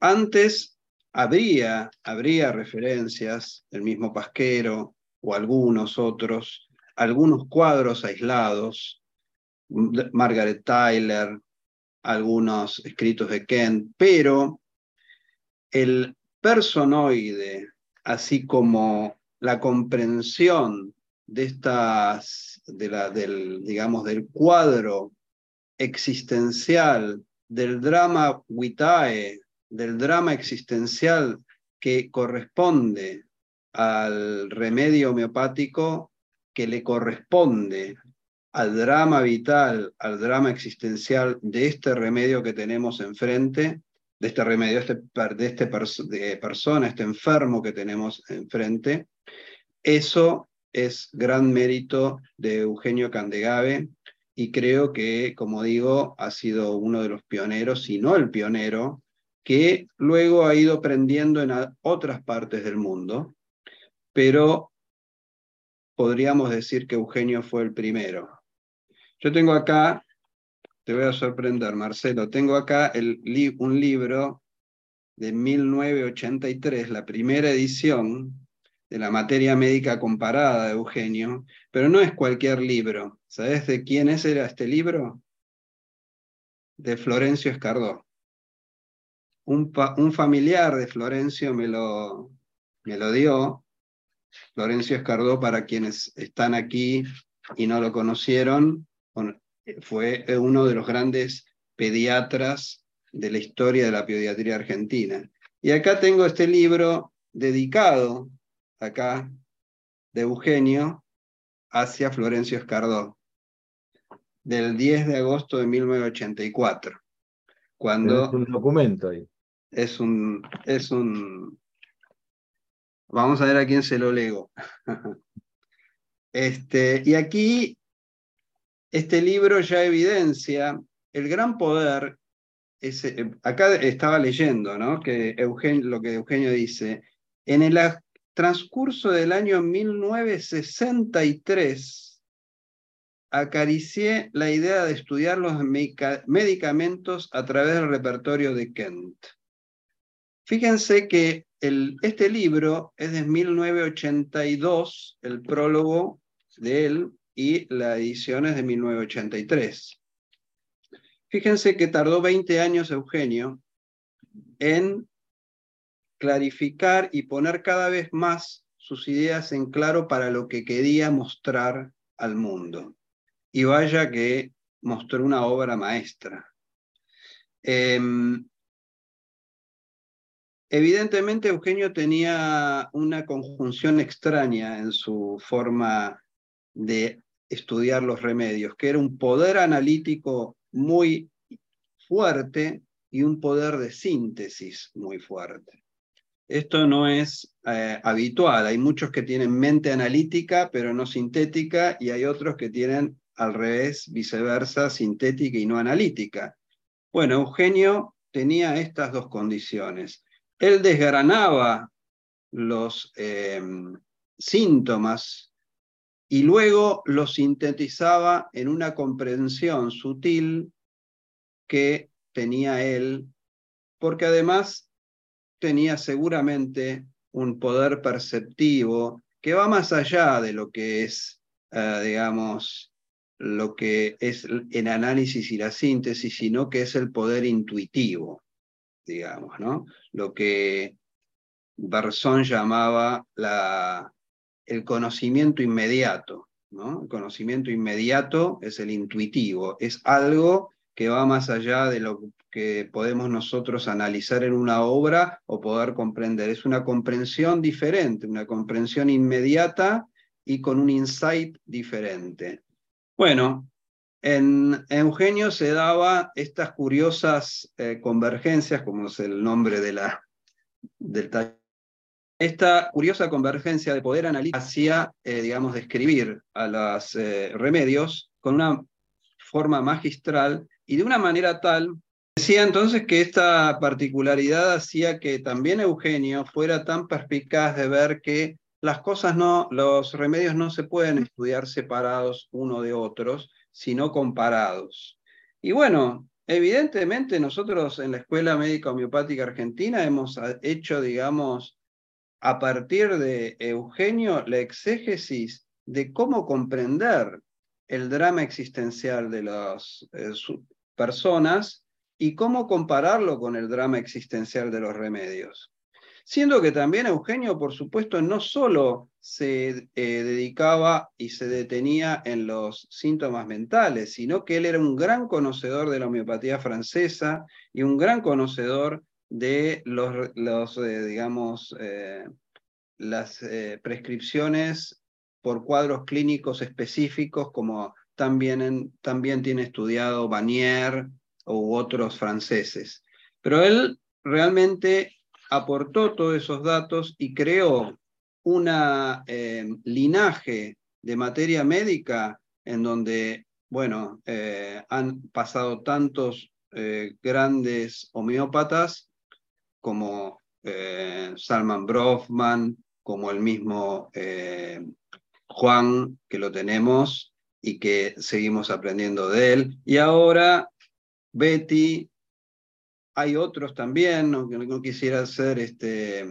antes habría, habría referencias, el mismo Pasquero o algunos otros, algunos cuadros aislados, Margaret Tyler, algunos escritos de Kent, pero el personoide, así como la comprensión de estas, de la, del, digamos, del cuadro existencial, del drama vitae, del drama existencial que corresponde al remedio homeopático que le corresponde al drama vital, al drama existencial de este remedio que tenemos enfrente, de este remedio, este de de persona, este enfermo que tenemos enfrente, eso es gran mérito de Eugenio Candegave y creo que, como digo, ha sido uno de los pioneros, si no el pionero, que luego ha ido prendiendo en otras partes del mundo, pero podríamos decir que Eugenio fue el primero. Yo tengo acá, te voy a sorprender, Marcelo, tengo acá un libro de 1983, la primera edición de la materia médica comparada de Eugenio, pero no es cualquier libro. ¿Sabes de quién es era este libro? De Florencio Escardó. Un, un familiar de Florencio me lo, me lo dio. Florencio Escardó, para quienes están aquí y no lo conocieron, fue uno de los grandes pediatras de la historia de la pediatría argentina. Y acá tengo este libro dedicado, acá, de Eugenio, hacia Florencio Escardó, del 10 de agosto de 1984. Cuando
es un documento ahí.
Es un, es un. Vamos a ver a quién se lo leo. Este, y aquí este libro ya evidencia el gran poder. Eh, acá estaba leyendo ¿no? que Eugenio, lo que Eugenio dice. En el transcurso del año 1963, acaricié la idea de estudiar los medicamentos a través del repertorio de Kent. Fíjense que este libro es de 1982, el prólogo de él, y la edición es de 1983. Fíjense que tardó 20 años Eugenio en clarificar y poner cada vez más sus ideas en claro para lo que quería mostrar al mundo. Y vaya que mostró una obra maestra. Em, evidentemente Eugenio tenía una conjunción extraña en su forma de estudiar los remedios, que era un poder analítico muy fuerte y un poder de síntesis muy fuerte. Esto no es eh, habitual. Hay muchos que tienen mente analítica, pero no sintética, y hay otros que tienen al revés, viceversa, sintética y no analítica. Bueno, Eugenio tenía estas dos condiciones. Él desgranaba los eh, síntomas y luego lo sintetizaba en una comprensión sutil que tenía él, porque además tenía seguramente un poder perceptivo que va más allá de lo que es, eh, digamos, lo que es el análisis y la síntesis, sino que es el poder intuitivo, digamos, ¿no? Lo que Bersón llamaba la, el conocimiento inmediato. ¿no? El conocimiento inmediato es el intuitivo, es algo que va más allá de lo que podemos nosotros analizar en una obra o poder comprender. Es una comprensión diferente, una comprensión inmediata y con un insight diferente. Bueno, en Eugenio se daba estas curiosas eh, convergencias, como es el nombre de la, del taller. Esta curiosa convergencia de poder analítico hacia, eh, digamos, describir a los eh, remedios con una forma magistral y de una manera tal, decía entonces que esta particularidad hacía que también Eugenio fuera tan perspicaz de ver que las cosas no, los remedios no se pueden estudiar separados uno de otros, sino comparados. Y bueno, evidentemente nosotros en la Escuela Médica Homeopática Argentina hemos hecho, digamos, a partir de Eugenio la exégesis de cómo comprender el drama existencial de las eh, personas y cómo compararlo con el drama existencial de los remedios. Siendo que también Eugenio, por supuesto, no solo se eh, dedicaba y se detenía en los síntomas mentales, sino que él era un gran conocedor de la homeopatía francesa y un gran conocedor de los, eh, digamos, eh, las prescripciones por cuadros clínicos específicos, como también, también tiene estudiado Banier u otros franceses. Pero él realmente aportó todos esos datos y creó un linaje de materia médica en donde, bueno, han pasado tantos grandes homeópatas como eh, Salman Brofman, como el mismo eh, Juan, que lo tenemos y que seguimos aprendiendo de él. Y ahora Betty, hay otros también, no, no quisiera ser, este,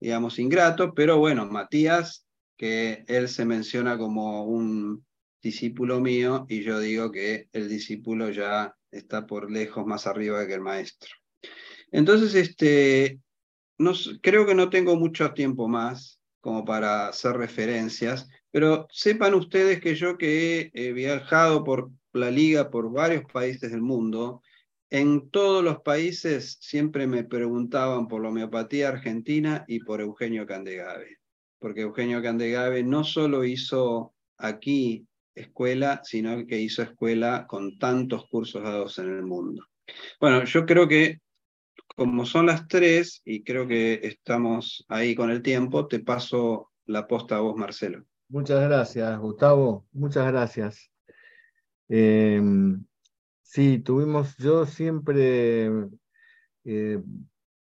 digamos, ingrato, pero bueno, Matías, que él se menciona como un discípulo mío y yo digo que el discípulo ya está por lejos más arriba que el maestro. Entonces, este, no, creo que no tengo mucho tiempo más como para hacer referencias, pero sepan ustedes que yo que he, viajado por la liga por varios países del mundo, en todos los países siempre me preguntaban por la homeopatía argentina y por Eugenio Candegave, porque Eugenio Candegave no solo hizo aquí escuela, sino que hizo escuela con tantos cursos dados en el mundo. Bueno, yo creo que como son las tres y creo que estamos ahí con el tiempo, te paso la posta a vos, Marcelo.
Muchas gracias, Gustavo. Muchas gracias. Em, sí, tuvimos, yo siempre eh,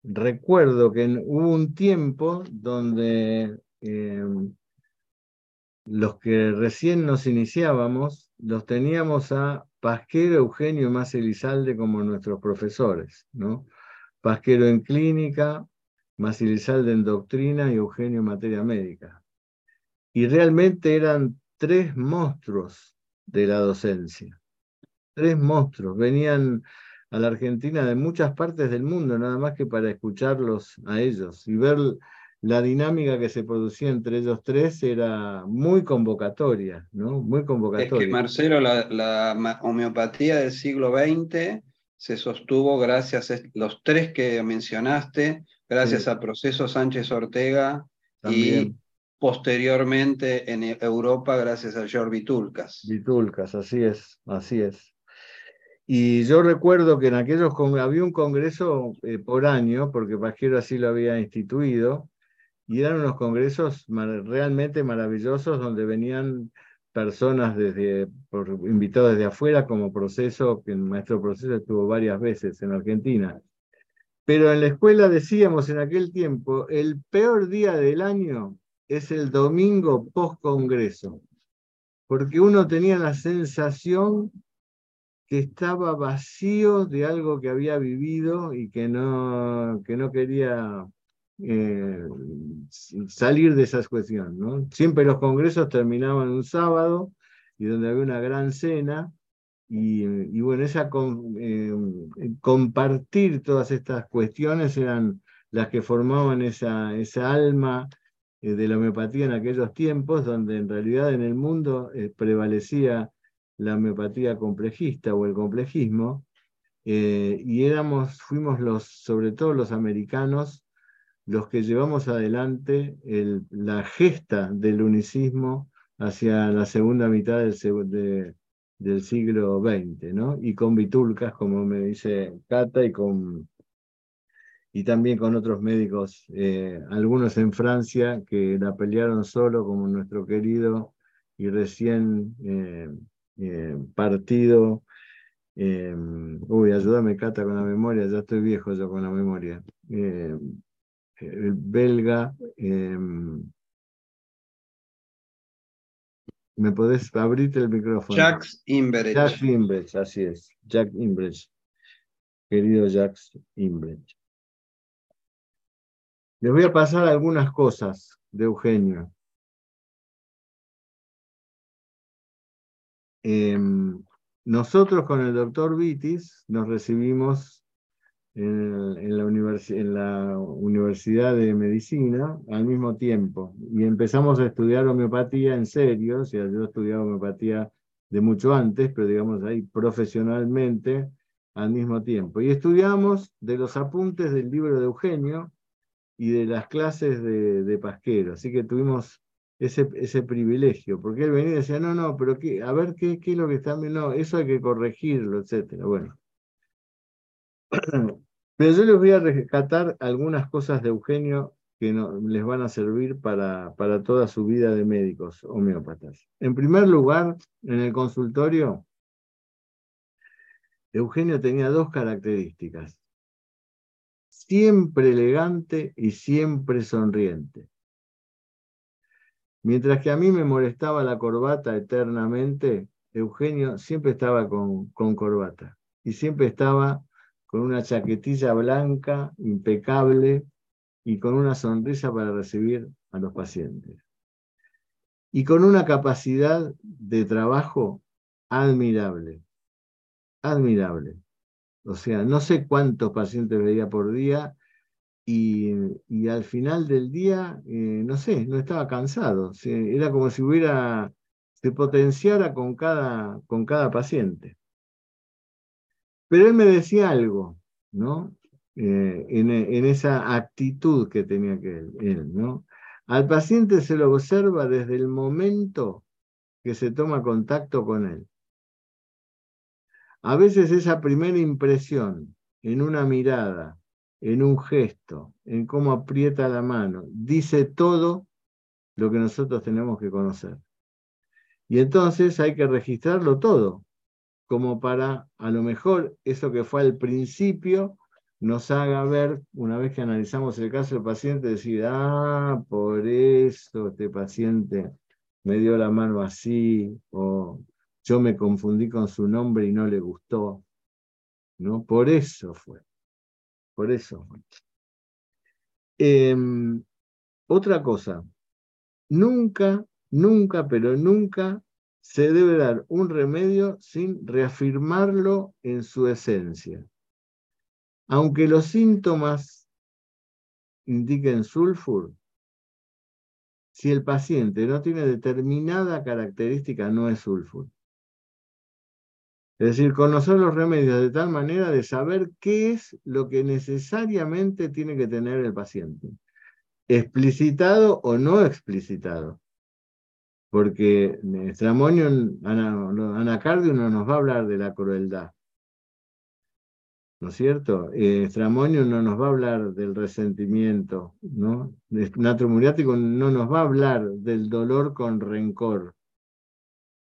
recuerdo que hubo un tiempo donde em, los que recién nos iniciábamos, los teníamos a Pasquero, Eugenio y más Elizalde como nuestros profesores, ¿no? Pasquero en clínica, más Elizalde en doctrina y Eugenio en materia médica y realmente eran tres monstruos de la docencia. Tres monstruos. Venían a la Argentina de muchas partes del mundo, nada más que para escucharlos a ellos y ver la dinámica que se producía entre ellos tres era muy convocatoria, ¿no? Muy convocatoria.
Es que, Marcelo, la, homeopatía del siglo XX se sostuvo gracias a los tres que mencionaste, gracias a Proceso Sánchez Ortega y posteriormente en Europa gracias a George Vitulcas.
Vitulcas, así es, así es. Y yo recuerdo que en aquellos había un congreso eh, por año, porque Pajero así lo había instituido, y eran unos congresos realmente maravillosos donde venían personas desde, invitados desde afuera como proceso, que el maestro proceso estuvo varias veces en Argentina. Pero en la escuela decíamos en aquel tiempo, el peor día del año es el domingo post-congreso, porque uno tenía la sensación que estaba vacío de algo que había vivido y que no, que no quería eh, salir de esa cuestión. ¿no? Siempre los congresos terminaban un sábado y donde había una gran cena. Y, bueno, esa eh, compartir todas estas cuestiones eran las que formaban esa, esa alma eh, de la homeopatía en aquellos tiempos, donde en realidad en el mundo prevalecía la homeopatía complejista o el complejismo, eh, y éramos, fuimos los, sobre todo los americanos, los que llevamos adelante la gesta del unicismo hacia la segunda mitad del, siglo XX. Y con Vitulcas, como me dice Cata, y con y también con otros médicos, eh, algunos en Francia que la pelearon solo, como nuestro querido y recién eh, eh, partido. uy, ayúdame, Cata, con la memoria, ya estoy viejo yo con la memoria. el belga. ¿Me podés abrirte el micrófono?
Jacques Imbrecht.
Jacques Imbrecht, así es. Jack Imbrecht. Querido Jacques Imbrecht. Les voy a pasar algunas cosas de Eugenio. Em, nosotros con el doctor Vitis nos recibimos en, la Universidad de Medicina al mismo tiempo y empezamos a estudiar homeopatía en serio, o sea, yo estudiaba homeopatía de mucho antes, pero digamos ahí profesionalmente al mismo tiempo. Y estudiamos de los apuntes del libro de Eugenio, y de las clases de, de Pasquero. Así que tuvimos ese, ese privilegio, porque él venía y decía, no, no, pero qué, a ver qué, qué es lo que está no, eso hay que corregirlo, etc. Bueno. Pero yo les voy a rescatar algunas cosas de Eugenio que no, les van a servir para, para toda su vida de médicos homeópatas. En primer lugar, en el consultorio, Eugenio tenía dos características siempre elegante y siempre sonriente. Mientras que a mí me molestaba la corbata eternamente, Eugenio siempre estaba con, corbata y siempre estaba con una chaquetilla blanca, impecable, y con una sonrisa para recibir a los pacientes. Y con una capacidad de trabajo admirable, admirable. O sea, no sé cuántos pacientes veía por día y, al final del día, eh, no sé, no estaba cansado. era como si hubiera, se potenciara con cada, con cada paciente. Pero él me decía algo, ¿no? Eh, en, esa actitud que tenía que él, ¿no? Al paciente se lo observa desde el momento que se toma contacto con él. A veces esa primera impresión en una mirada, en un gesto, en cómo aprieta la mano, dice todo lo que nosotros tenemos que conocer. Y entonces hay que registrarlo todo, como para a lo mejor eso que fue al principio nos haga ver, una vez que analizamos el caso del paciente, decir, ah, por eso este paciente me dio la mano así, o yo me confundí con su nombre y no le gustó. ¿no? Por eso fue. Por eso. Em, otra cosa, nunca, nunca, pero nunca se debe dar un remedio sin reafirmarlo en su esencia. Aunque los síntomas indiquen sulfur, si el paciente no tiene determinada característica, no es sulfur. Es decir, conocer los remedios de tal manera de saber qué es lo que necesariamente tiene que tener el paciente, explicitado o no explicitado porque Estramonio, Anacardio no nos va a hablar de la crueldad, ¿no es cierto? Eh, Estramonio no nos va a hablar del resentimiento, ¿no? Natro muriático no nos va a hablar del dolor con rencor,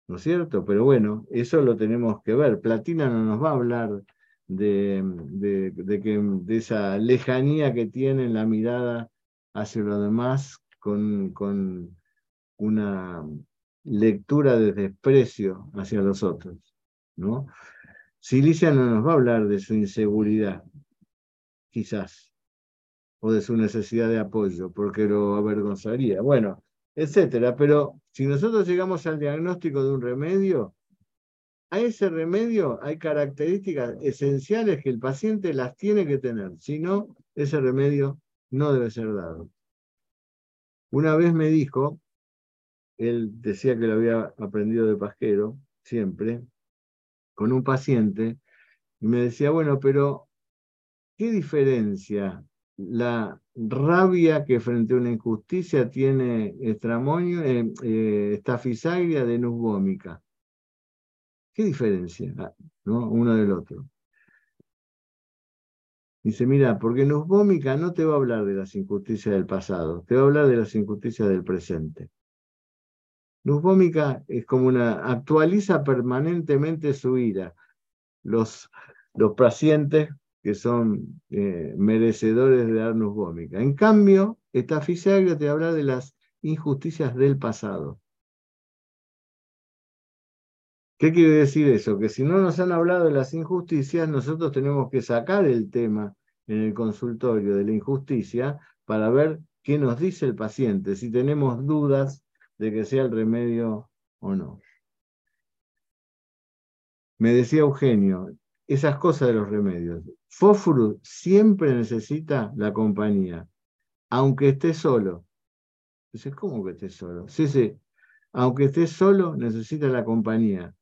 ¿no es cierto? Pero bueno, eso lo tenemos que ver. Platina no nos va a hablar de, de, que, de esa lejanía que tiene en la mirada hacia lo demás con, con una lectura de desprecio hacia los otros. ¿no? Silicia no nos va a hablar de su inseguridad, quizás, o de su necesidad de apoyo, porque lo avergonzaría, bueno, etcétera. Pero si nosotros llegamos al diagnóstico de un remedio, a ese remedio hay características esenciales que el paciente las tiene que tener, si no, ese remedio no debe ser dado. Una vez me dijo él decía que lo había aprendido de Pasquero, siempre, con un paciente, y me decía, bueno, pero ¿qué diferencia la rabia que frente a una injusticia tiene Estramonio, eh, eh, Estafisagria de Nusbómica? ¿Qué diferencia? ¿no? Uno del otro. Dice, mira, porque Nusbómica no te va a hablar de las injusticias del pasado, te va a hablar de las injusticias del presente. Vómica es como una, actualiza permanentemente su ira. Los, los pacientes que son eh, merecedores de dar luz vómica. En cambio, esta fisiagra te habla de las injusticias del pasado. ¿Qué quiere decir eso? Que si no nos han hablado de las injusticias, nosotros tenemos que sacar el tema en el consultorio de la injusticia para ver qué nos dice el paciente, si tenemos dudas de que sea el remedio o no. Me decía Eugenio, esas cosas de los remedios. Fósforo siempre necesita la compañía, aunque esté solo. Dice, ¿cómo que esté solo? Sí, sí, aunque esté solo, necesita la compañía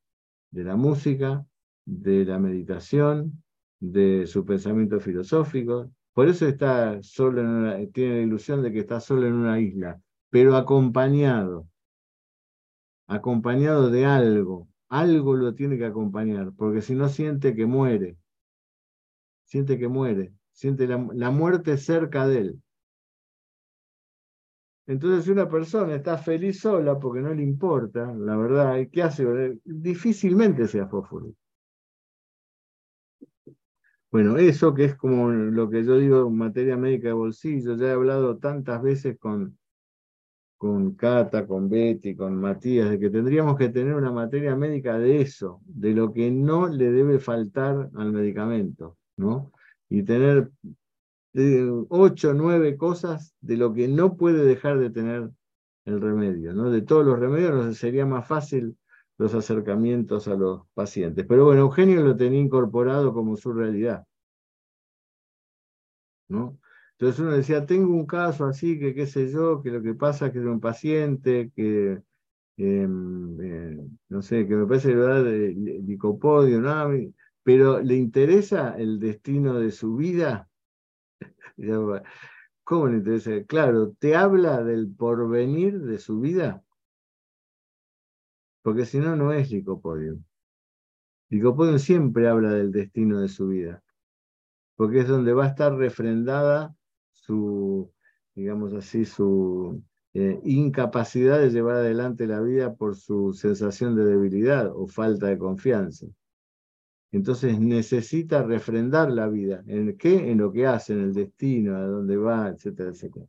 de la música, de la meditación, de su pensamiento filosófico. Por eso está solo en tiene la ilusión de que está solo en una isla, pero acompañado, acompañado de algo, algo lo tiene que acompañar, porque si no siente que muere, siente que muere, siente la, muerte cerca de él. Entonces, si una persona está feliz sola porque no le importa, la verdad, ¿qué hace? Difícilmente sea fósforo. Bueno, eso que es como lo que yo digo en materia médica de bolsillo, ya he hablado tantas veces con, con Cata, con Betty, con Matías, de que tendríamos que tener una materia médica de eso, de lo que no le debe faltar al medicamento, ¿no? Y tener eh, ocho, nueve cosas de lo que no puede dejar de tener el remedio, ¿no? De todos los remedios nos sería más fácil los acercamientos a los pacientes. Pero bueno, Eugenio lo tenía incorporado como su realidad. ¿no? Entonces uno decía, tengo un caso así, que qué sé yo, que lo que pasa es que es un paciente que, em, eh, no sé, que me parece que va de licopodio, ¿no? pero le interesa el destino de su vida. ¿Cómo le interesa? Claro, te habla del porvenir de su vida, porque si no, no es licopodio. Licopodio siempre habla del destino de su vida, porque es donde va a estar refrendada su, digamos así, su eh, incapacidad de llevar adelante la vida por su sensación de debilidad o falta de confianza. Entonces necesita refrendar la vida. ¿En qué? En lo que hace, en el destino, a dónde va, etcétera, etcétera.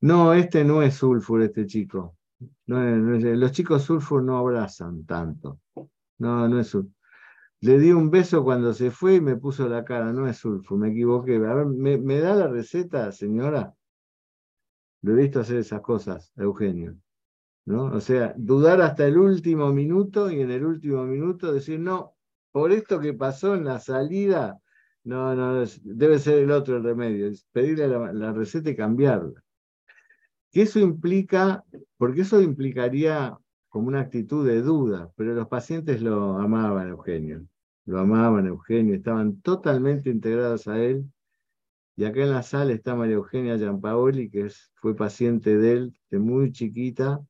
No, este no es sulfur, este chico. los chicos sulfur no abrazan tanto. No, no es sulfur. Le di un beso cuando se fue y me puso la cara, no es sulfo, me equivoqué. A ver, ¿me, da la receta, señora? Lo he visto hacer esas cosas, Eugenio. ¿no? O sea, dudar hasta el último minuto y en el último minuto decir, no, por esto que pasó en la salida, no, no, debe ser el otro el remedio, pedirle la, la receta y cambiarla. ¿Qué eso implica? Porque eso implicaría como una actitud de duda, pero los pacientes lo amaban, Eugenio lo amaban Eugenio, estaban totalmente integrados a él. Y acá en la sala está María Eugenia Giampaoli, que fue paciente de él de muy chiquita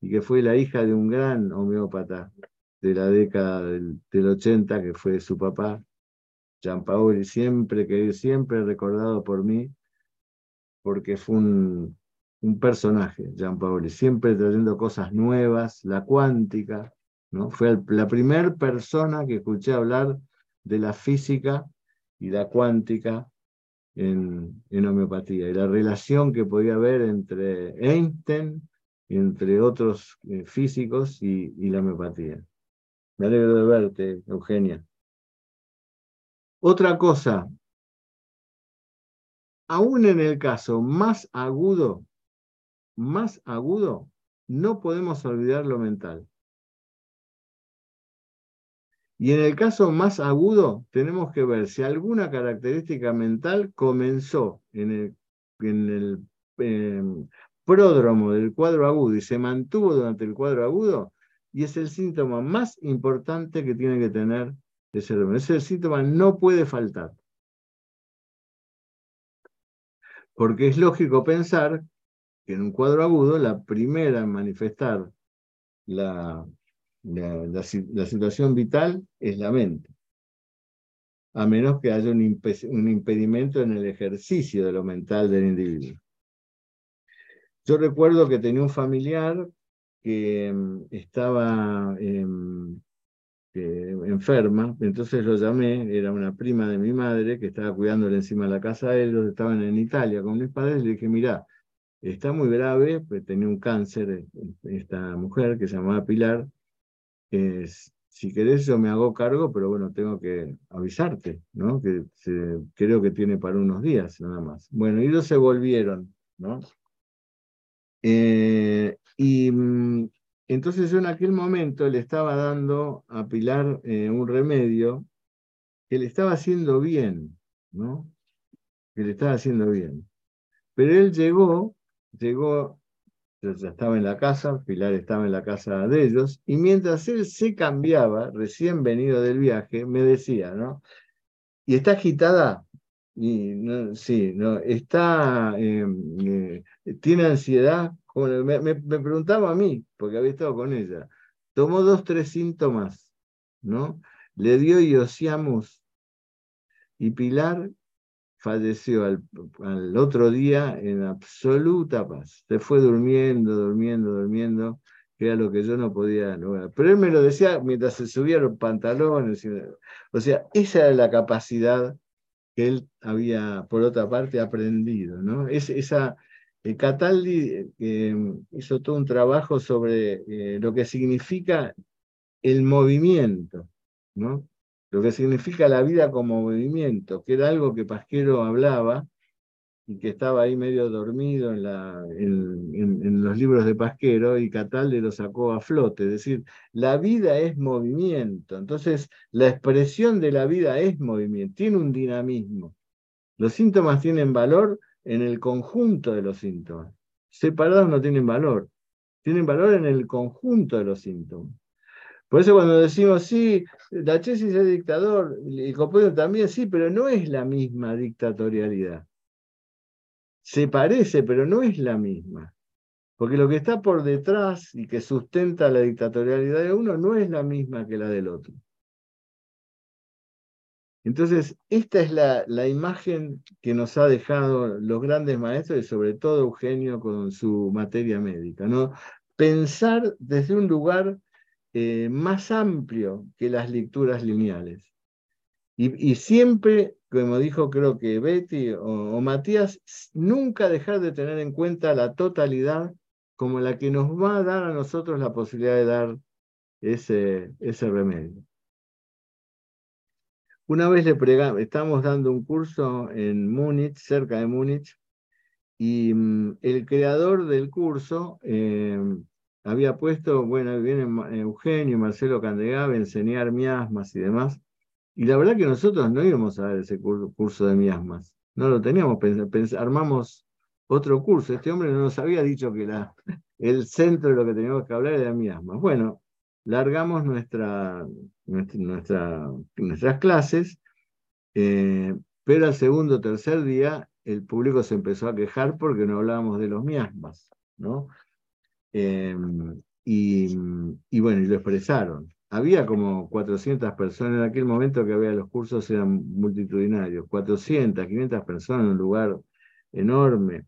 y que fue la hija de un gran homeópata de la década del, 80, que fue su papá, Giampaoli, siempre, que, siempre recordado por mí, porque fue un, un personaje, Giampaoli, siempre trayendo cosas nuevas, la cuántica, fue la primera persona que escuché hablar de la física y la cuántica en, homeopatía y la relación que podía haber entre Einstein, entre otros eh, físicos y, y la homeopatía. Me alegro de verte, Eugenia. Otra cosa, aún en el caso más agudo, más agudo, no podemos olvidar lo mental. Y en el caso más agudo, tenemos que ver si alguna característica mental comenzó en el, el em, pródromo del cuadro agudo y se mantuvo durante el cuadro agudo, y es el síntoma más importante que tiene que tener ese cerebro. Ese síntoma no puede faltar. Porque es lógico pensar que en un cuadro agudo la primera en manifestar la la, situación vital es la mente, a menos que haya un, impedimento en el ejercicio de lo mental del individuo. Yo recuerdo que tenía un familiar que mm, estaba em, enferma, entonces lo llamé, era una prima de mi madre que estaba cuidándole encima de la casa de ellos, estaban en Italia con mis padres, le dije, mira, está muy grave, pues tenía un cáncer esta mujer que se llamaba Pilar, si querés yo me hago cargo, pero bueno, tengo que avisarte, ¿no? Que creo que tiene para unos días nada más. Bueno, ellos se volvieron, ¿no? Eh, y mm, entonces yo en aquel momento le estaba dando a Pilar eh, un remedio que le estaba haciendo bien, ¿no? Que le estaba haciendo bien. Pero él llegó, llegó estaba en la casa, Pilar estaba en la casa de ellos, y mientras él se cambiaba, recién venido del viaje, me decía, ¿no? Y está agitada, y no, sí, no, está, em, eh, tiene ansiedad, me, me, preguntaba a mí, porque había estado con ella, tomó dos, tres síntomas, ¿no? Le dio iosiamus, y Pilar falleció al, otro día en absoluta paz. Se fue durmiendo, durmiendo, durmiendo, que era lo que yo no podía lograr. Pero él me lo decía mientras se subía los pantalones. O sea, esa era la capacidad que él había, por otra parte, aprendido. ¿no? Es, esa, Cataldi hizo todo un trabajo sobre lo que significa el movimiento, ¿no? Lo que significa la vida como movimiento, que era algo que Pasquero hablaba y que estaba ahí medio dormido en, los libros de Pasquero y Cataldi lo sacó a flote. Es decir, la vida es movimiento, entonces la expresión de la vida es movimiento, tiene un dinamismo. Los síntomas tienen valor en el conjunto de los síntomas. Separados no tienen valor, tienen valor en el conjunto de los síntomas. Por eso cuando decimos, sí, la Chesis es dictador, y Copeno también, sí, pero no es la misma dictatorialidad. Se parece, pero no es la misma. Porque lo que está por detrás y que sustenta la dictatorialidad de uno no es la misma que la del otro. Entonces, esta es la, la, imagen que nos ha dejado los grandes maestros y sobre todo Eugenio con su materia médica, ¿no? Pensar desde un lugar eh, más amplio que las lecturas lineales. Y, siempre, como dijo creo que Betty o, Matías, nunca dejar de tener en cuenta la totalidad como la que nos va a dar a nosotros la posibilidad de dar ese, ese remedio. Una vez le pregamos, estamos dando un curso en Múnich, cerca de Múnich, y mm, el creador del curso eh, había puesto, bueno, vienen Eugenio y Marcelo Candegave enseñar miasmas y demás. Y la verdad que nosotros no íbamos a dar ese curso de miasmas. No lo teníamos, armamos otro curso. Este hombre no nos había dicho que la, el centro de lo que teníamos que hablar era miasmas. Bueno, largamos nuestra, nuestra, nuestras clases, eh, pero al segundo o tercer día el público se empezó a quejar porque no hablábamos de los miasmas, ¿no? Em, y, bueno, y lo expresaron. Había como 400 personas en aquel momento que había los cursos, eran multitudinarios, 400, 500 personas en un lugar enorme.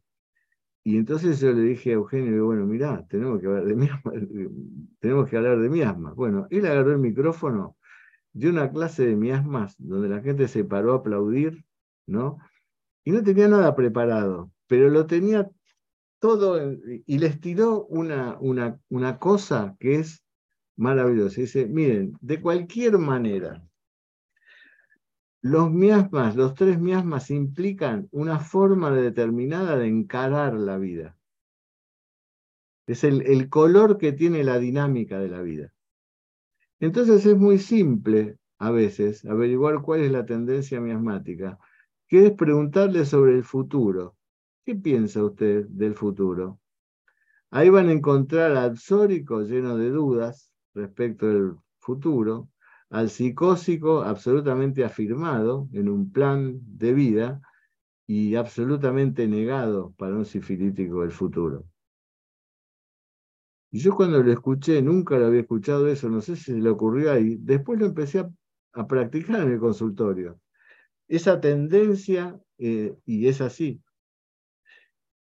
Y entonces yo le dije a Eugenio, bueno, mirá, tenemos que hablar de tenemos que hablar de miasmas. Bueno, él agarró el micrófono, dio una clase de miasmas donde la gente se paró a aplaudir, ¿no? Y no tenía nada preparado, pero lo tenía todo, y les tiró una, una, una cosa que es maravillosa. Dice, miren, de cualquier manera, los miasmas, los tres miasmas implican una forma determinada de encarar la vida. Es el, el, color que tiene la dinámica de la vida. Entonces es muy simple a veces averiguar cuál es la tendencia miasmática, que es preguntarle sobre el futuro. ¿Qué piensa usted del futuro? Ahí van a encontrar al psórico lleno de dudas respecto del futuro, al psicósico absolutamente afirmado en un plan de vida y absolutamente negado para un sifilítico del futuro. Y yo cuando lo escuché, nunca lo había escuchado eso, no sé si se le ocurrió ahí, después lo empecé a, practicar en el consultorio. Esa tendencia, eh, y es así,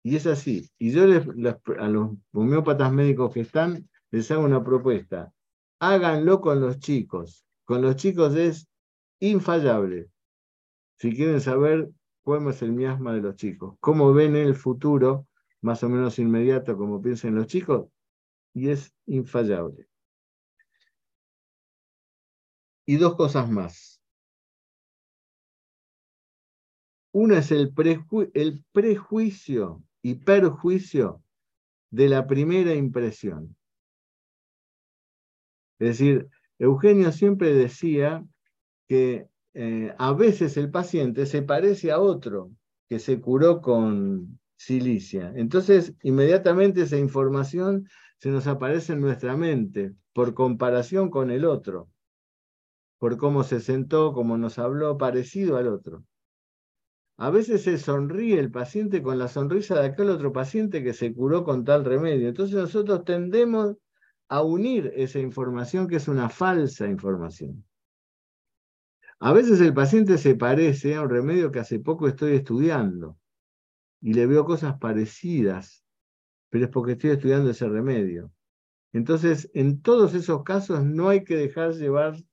y es así. Y yo a los homeópatas médicos que están, les hago una propuesta. Háganlo con los chicos. Con los chicos es infallable. Si quieren saber cómo es el miasma de los chicos, cómo ven el futuro, más o menos inmediato, como piensan los chicos, y es infallable. Y dos cosas más. Una es el prejuicio y perjuicio de la primera impresión. Es decir, Eugenio siempre decía que eh, a veces el paciente se parece a otro que se curó con silicia. Entonces, inmediatamente esa información se nos aparece en nuestra mente por comparación con el otro, por cómo se sentó, cómo nos habló, parecido al otro. A veces se sonríe el paciente con la sonrisa de aquel otro paciente que se curó con tal remedio. Entonces nosotros tendemos a unir esa información que es una falsa información. A veces el paciente se parece a un remedio que hace poco estoy estudiando y le veo cosas parecidas, pero es porque estoy estudiando ese remedio. Entonces, en todos esos casos no hay que dejar llevarse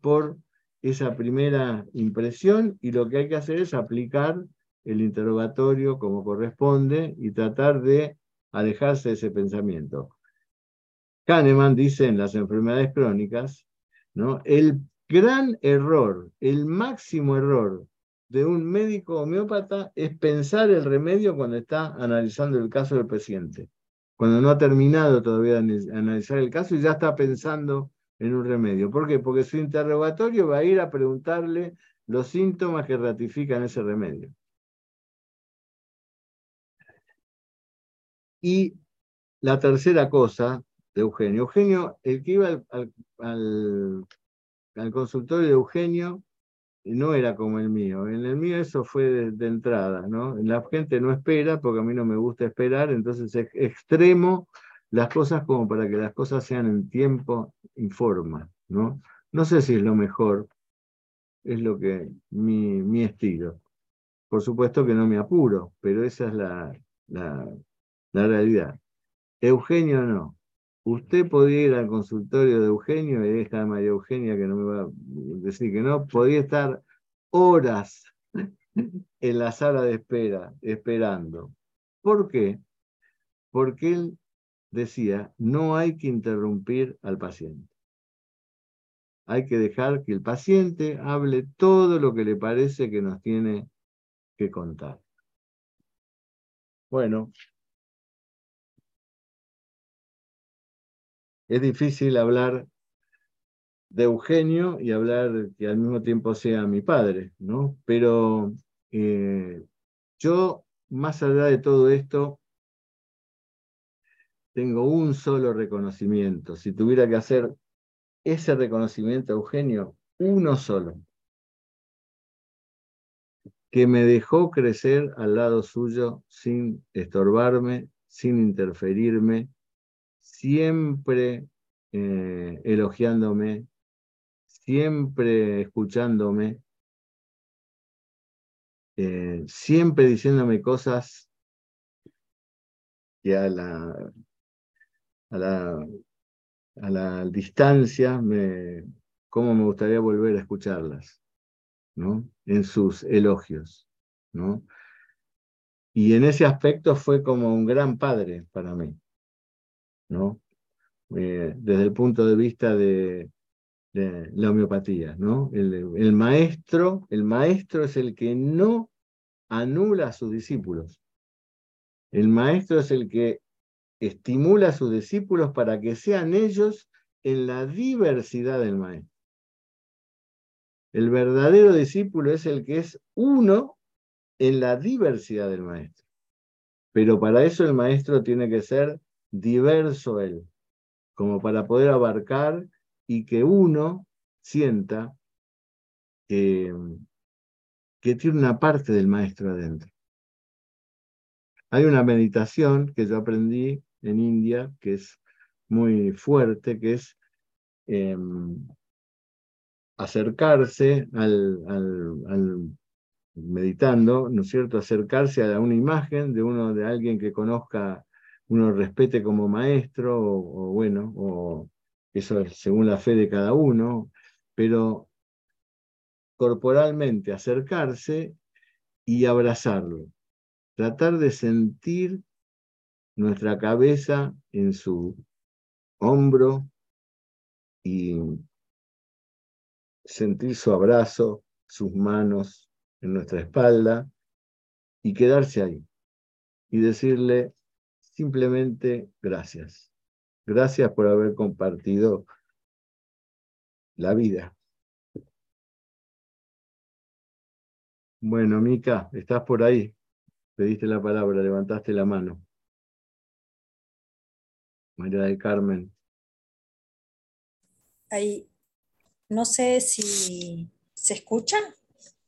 por esa primera impresión y lo que hay que hacer es aplicar el interrogatorio como corresponde y tratar de alejarse de ese pensamiento. Kahneman dice en las enfermedades crónicas, ¿no? el gran error, el máximo error de un médico homeópata es pensar el remedio cuando está analizando el caso del paciente, cuando no ha terminado todavía de analizar el caso y ya está pensando en un remedio. ¿Por qué? Porque su interrogatorio va a ir a preguntarle los síntomas que ratifican ese remedio. Y la tercera cosa de Eugenio. Eugenio, el que iba al, consultorio de Eugenio, no era como el mío. En el mío eso fue de, entrada, ¿no? La gente no espera porque a mí no me gusta esperar, entonces es extremo las cosas como para que las cosas sean en tiempo y forma, ¿no? No sé si es lo mejor, es lo que mi, mi estilo. Por supuesto que no me apuro, pero esa es la, la, la realidad. Eugenio no. Usted podía ir al consultorio de Eugenio, y esta María Eugenia que no me va a decir que no, podía estar horas en la sala de espera, esperando. ¿Por qué? Porque él decía, no hay que interrumpir al paciente. Hay que dejar que el paciente hable todo lo que le parece que nos tiene que contar. Bueno, es difícil hablar de Eugenio y hablar que al mismo tiempo sea mi padre, ¿no? Pero eh, yo, más allá de todo esto, tengo un solo reconocimiento. Si tuviera que hacer ese reconocimiento Eugenio, uno solo, que me dejó crecer al lado suyo sin estorbarme, sin interferirme, siempre eh, elogiándome, siempre escuchándome, eh, siempre diciéndome cosas que a la, a la, a la distancia, me, cómo me gustaría volver a escucharlas, ¿no? En sus elogios, ¿no? Y en ese aspecto fue como un gran padre para mí. ¿no? Eh, desde el punto de vista de, la homeopatía, ¿no? El, maestro, el maestro es el que no anula a sus discípulos. El maestro es el que estimula a sus discípulos para que sean ellos en la diversidad del maestro. El verdadero discípulo es el que es uno en la diversidad del maestro. Pero para eso el maestro tiene que ser diverso él, como para poder abarcar y que uno sienta que, tiene una parte del maestro adentro. Hay una meditación que yo aprendí en India que es muy fuerte, que es em, acercarse al, al, meditando, ¿no es cierto? Acercarse a una imagen de uno, de alguien que conozca uno respete como maestro, o, bueno, o eso es según la fe de cada uno, pero corporalmente acercarse y abrazarlo, tratar de sentir nuestra cabeza en su hombro y sentir su abrazo, sus manos en nuestra espalda y quedarse ahí y decirle, simplemente gracias. Gracias por haber compartido la vida. Bueno, Mica, estás por ahí. Pediste la palabra, levantaste la mano. María del Carmen.
Ahí, no sé si se escucha.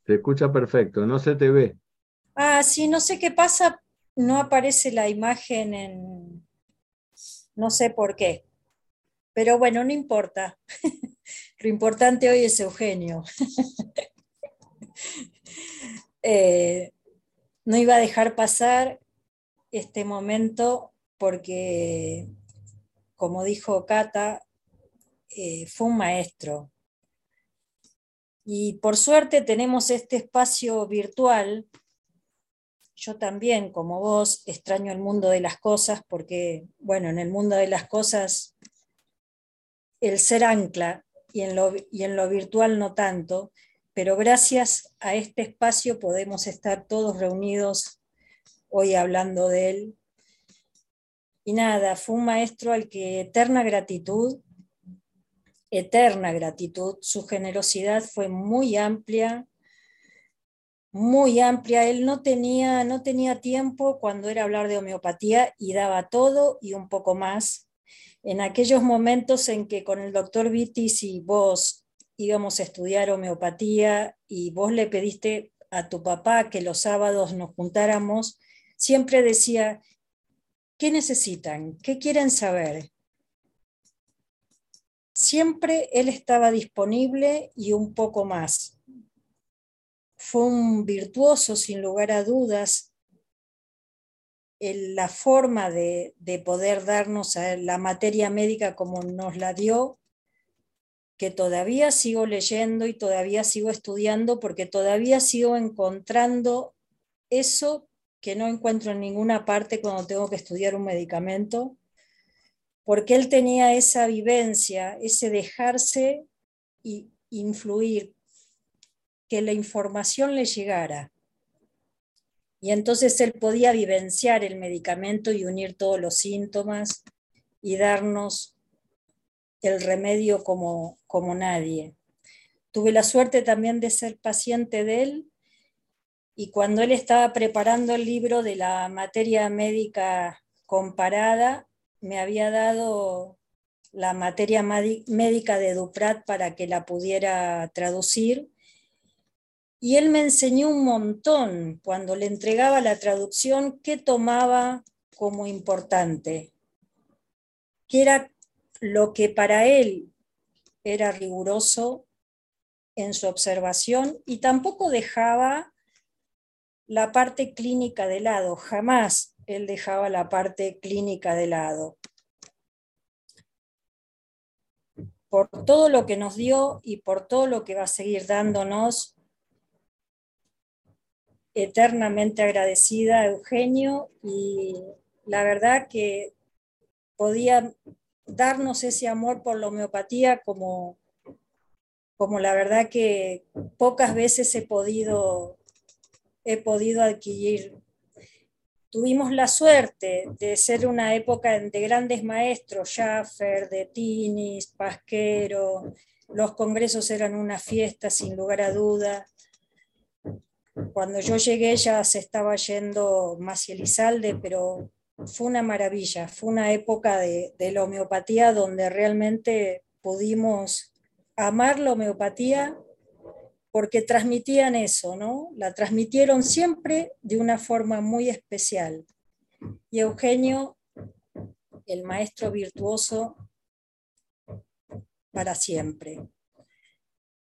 Se escucha perfecto, no se te ve.
Ah, sí, no sé qué pasa, no aparece la imagen en, no sé por qué, pero bueno, no importa. Lo importante hoy es Eugenio. Eh, no iba a dejar pasar este momento porque, como dijo Cata, eh, fue un maestro. Y por suerte tenemos este espacio virtual yo también, como vos, extraño el mundo de las cosas porque, bueno, en el mundo de las cosas el ser ancla y en lo, y en lo virtual no tanto, pero gracias a este espacio podemos estar todos reunidos hoy hablando de él. Y nada, fue un maestro al que eterna gratitud, eterna gratitud, su generosidad fue muy amplia, muy amplia. Él no tenía, no tenía tiempo cuando era hablar de homeopatía y daba todo y un poco más. En aquellos momentos en que con el doctor Vitis y vos íbamos a estudiar homeopatía y vos le pediste a tu papá que los sábados nos juntáramos, siempre decía, ¿qué necesitan? ¿Qué quieren saber? Siempre él estaba disponible y un poco más fue un virtuoso, sin lugar a dudas, la forma de, poder darnos la materia médica como nos la dio, que todavía sigo leyendo y todavía sigo estudiando porque todavía sigo encontrando eso que no encuentro en ninguna parte cuando tengo que estudiar un medicamento, porque él tenía esa vivencia, ese dejarse y influir que la información le llegara. Y entonces él podía vivenciar el medicamento y unir todos los síntomas y darnos el remedio como, como nadie. Tuve la suerte también de ser paciente de él y cuando él estaba preparando el libro de la materia médica comparada, me había dado la materia médica de Duprat para que la pudiera traducir. Y él me enseñó un montón. Cuando le entregaba la traducción qué tomaba como importante, qué era lo que para él era riguroso en su observación y tampoco dejaba la parte clínica de lado, jamás él dejaba la parte clínica de lado. Por todo lo que nos dio y por todo lo que va a seguir dándonos, eternamente agradecida a Eugenio y la verdad que podía darnos ese amor por la homeopatía como, como la verdad que pocas veces he podido, he podido adquirir. Tuvimos la suerte de ser una época de grandes maestros, Schaffer, de Tinis, Pasquero, los congresos eran una fiesta sin lugar a duda cuando yo llegué ya se estaba yendo Maciel Elizalde, pero fue una maravilla, fue una época de, de la homeopatía donde realmente pudimos amar la homeopatía porque transmitían eso, ¿no? La transmitieron siempre de una forma muy especial. Y Eugenio, el maestro virtuoso, para siempre.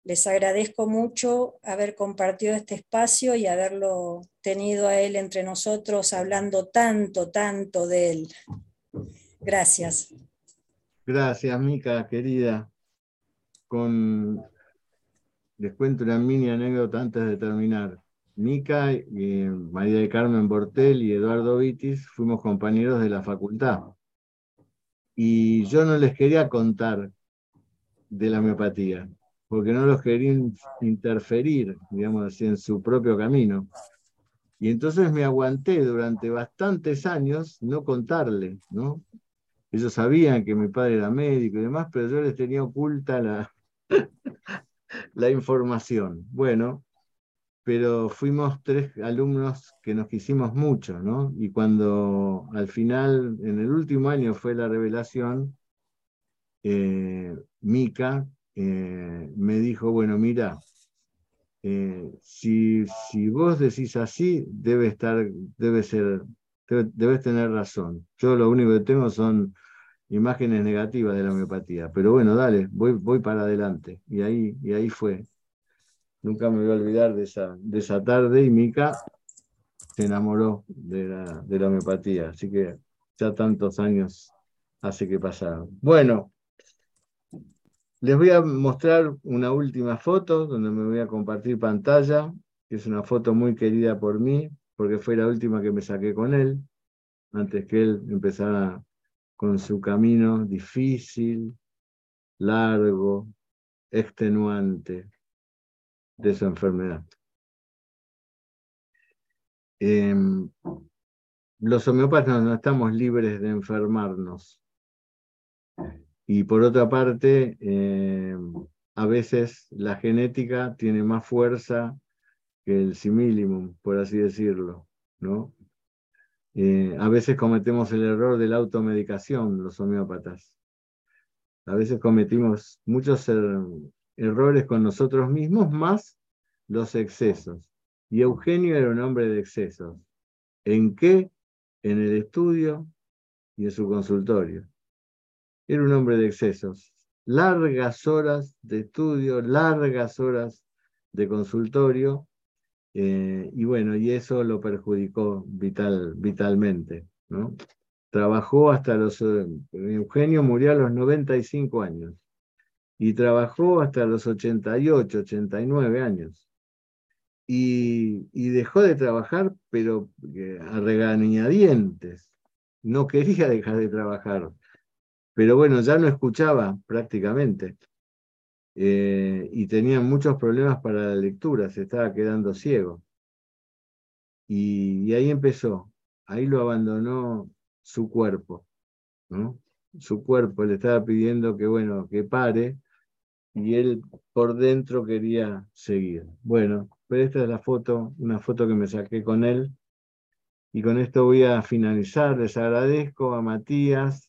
Les agradezco mucho haber compartido este espacio y haberlo tenido a él entre nosotros hablando tanto, tanto de él. Gracias.
Gracias, Mica, querida. Con... Les cuento una mini anécdota antes de terminar. Mica, María de Carmen Bortel y Eduardo Vitis fuimos compañeros de la facultad. Y yo no les quería contar de la homeopatía porque no los querían interferir, digamos así, en su propio camino. Y entonces me aguanté durante bastantes años no contarle, ¿no? Ellos sabían que mi padre era médico y demás, pero yo les tenía oculta la, la información. Bueno, pero fuimos tres alumnos que nos quisimos mucho, ¿no? Y cuando al final, en el último año fue la revelación, eh, Mica, eh, me dijo, bueno, mira, eh, si, si, vos decís así, debe estar, debe ser, debes tener razón. Yo lo único que tengo son imágenes negativas de la homeopatía, pero bueno, dale, voy, voy para adelante. Y ahí, y ahí fue. Nunca me voy a olvidar de esa, de esa tarde y Mica se enamoró de la, de la homeopatía, así que ya tantos años hace que pasaron. Bueno, les voy a mostrar una última foto donde me voy a compartir pantalla, que es una foto muy querida por mí, porque fue la última que me saqué con él, antes que él empezara con su camino difícil, largo, extenuante de su enfermedad. Em, los homeópatas no estamos libres de enfermarnos. Y por otra parte, em, a veces la genética tiene más fuerza que el simillimum, por así decirlo, ¿no? Eh, a veces cometemos el error de la automedicación, los homeópatas. A veces cometimos muchos er, errores con nosotros mismos, más los excesos. Y Eugenio era un hombre de excesos. ¿En qué? En el estudio y en su consultorio. Era un hombre de excesos. Largas horas de estudio, largas horas de consultorio, eh, y bueno, y eso lo perjudicó vital, vitalmente. ¿no? Trabajó hasta los... Eh, Eugenio murió a los 95 años y trabajó hasta los 88, 89 años. Y, y dejó de trabajar, pero eh, a regañadientes. No quería dejar de trabajar. Pero bueno, ya no escuchaba prácticamente. Eh, y tenía muchos problemas para la lectura, se estaba quedando ciego. Y, ahí empezó, ahí lo abandonó su cuerpo. Su cuerpo le estaba pidiendo que, bueno, que pare, y él por dentro quería seguir. Bueno, pero esta es la foto, una foto que me saqué con él. Y con esto voy a finalizar. Les agradezco a Matías,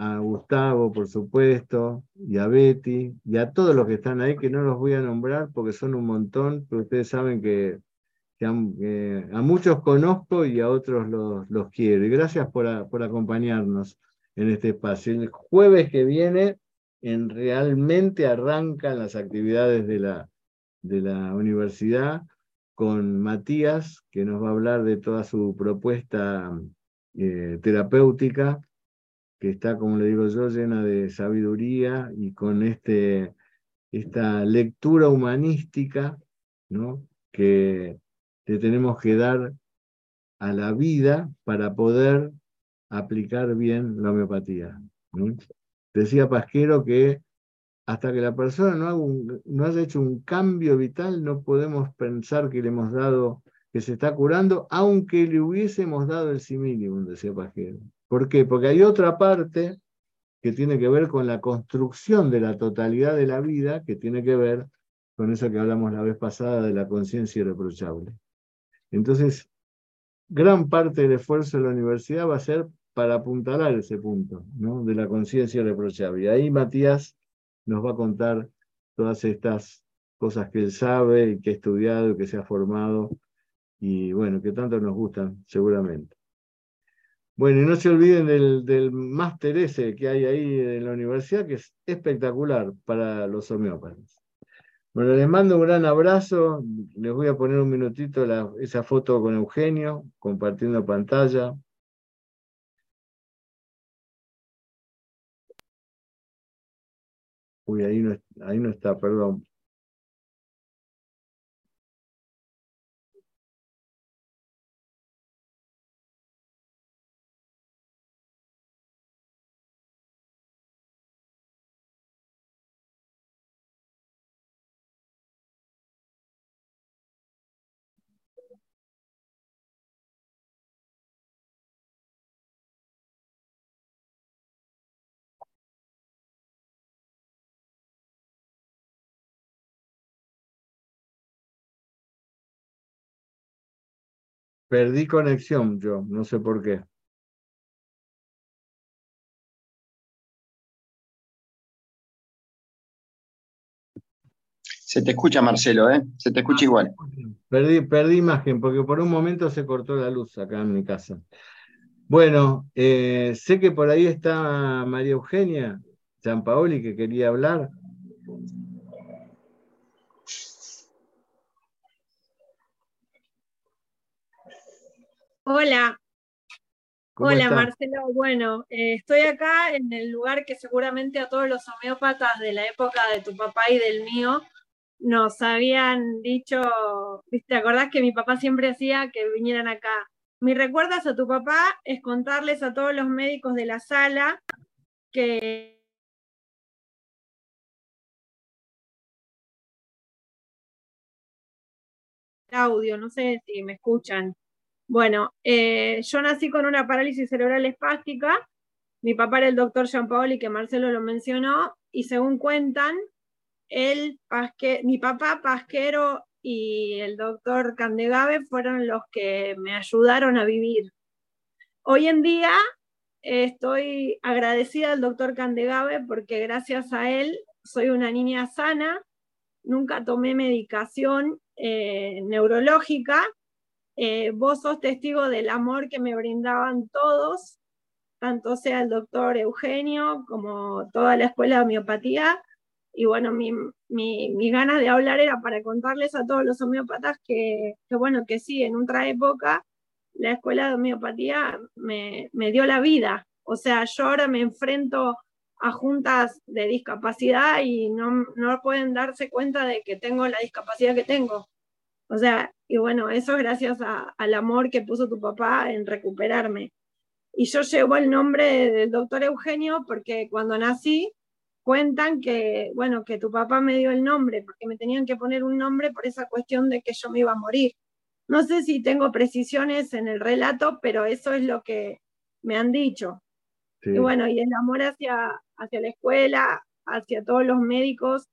a Gustavo, por supuesto, y a Betty, y a todos los que están ahí, que no los voy a nombrar porque son un montón, pero ustedes saben que, a, muchos conozco y a otros los, los quiero. Y gracias por, por, acompañarnos en este espacio. El jueves que viene en realmente arrancan las actividades de la, de la universidad con Matías, que nos va a hablar de toda su propuesta eh, terapéutica que está, como le digo yo, llena de sabiduría y con este, esta lectura humanística ¿no? que le tenemos que dar a la vida para poder aplicar bien la homeopatía. Decía Pasquero que hasta que la persona no, no haya hecho un cambio vital, no podemos pensar que le hemos dado, que se está curando, aunque le hubiésemos dado el similium, decía Pasquero. ¿Por qué? Porque hay otra parte que tiene que ver con la construcción de la totalidad de la vida, que tiene que ver con eso que hablamos la vez pasada de la conciencia irreprochable. Entonces, gran parte del esfuerzo de la universidad va a ser para apuntalar ese punto ¿no? de la conciencia irreprochable. Y ahí Matías nos va a contar todas estas cosas que él sabe y que ha estudiado que se ha formado y bueno, que tanto nos gustan seguramente. Bueno, y no se olviden del, del máster ese que hay ahí en la universidad, que es espectacular para los homeópatas. Bueno, les mando un gran abrazo. Les voy a poner un minutito esa foto con Eugenio, compartiendo pantalla. Uy, ahí no, ahí no está, perdón. Perdí conexión yo, no sé por qué.
Se te escucha, Marcelo, ¿eh? Se te escucha igual.
Perdí, perdí imagen porque por un momento se cortó la luz acá en mi casa. Bueno, eh, sé que por ahí está María Eugenia Paoli que quería hablar.
Hola. Hola Marcelo, bueno, eh, estoy acá en el lugar que seguramente a todos los homeópatas de la época de tu papá y del mío nos habían dicho, ¿te acordás que mi papá siempre hacía que vinieran acá? Mi recuerdas a tu papá es contarles a todos los médicos de la sala que audio, no sé si me escuchan. Bueno, eh, yo nací con una parálisis cerebral espástica. Mi papá era el doctor Jean Paoli, que Marcelo lo mencionó, y según cuentan, él, mi papá Pasquero y el doctor Candegave fueron los que me ayudaron a vivir. Hoy en día estoy agradecida al doctor Candegave porque gracias a él soy una niña sana, nunca tomé medicación eh, neurológica. Eh, vos sos testigo del amor que me brindaban todos, tanto sea el doctor Eugenio como toda la escuela de homeopatía. Y bueno, mi, mi, ganas de hablar era para contarles a todos los homeópatas que, bueno, que sí, en otra época la escuela de homeopatía me, me dio la vida. O sea, yo ahora me enfrento a juntas de discapacidad y no, no pueden darse cuenta de que tengo la discapacidad que tengo. O sea, y bueno, eso es gracias al amor que puso tu papá en recuperarme. Y yo llevo el nombre del doctor Eugenio porque cuando nací cuentan que, bueno, que tu papá me dio el nombre, porque me tenían que poner un nombre por esa cuestión de que yo me iba a morir. No sé si tengo precisiones en el relato, pero eso es lo que me han dicho. Y bueno, y el amor hacia, hacia la escuela, hacia todos los médicos.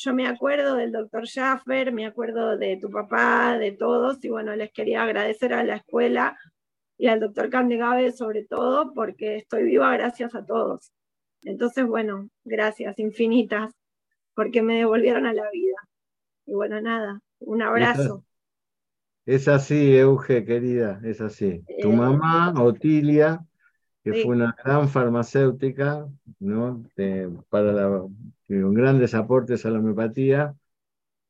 Yo me acuerdo del doctor Schaffer, me acuerdo de tu papá, de todos, y bueno, les quería agradecer a la escuela y al doctor Candegave sobre todo, porque estoy viva gracias a todos. Entonces, bueno, gracias infinitas, porque me devolvieron a la vida. Y bueno, nada, un abrazo.
Es así, Euge, querida, es así. Tu eh, mamá, Otilia, que fue una gran farmacéutica, ¿no? para la, con grandes aportes a la homeopatía,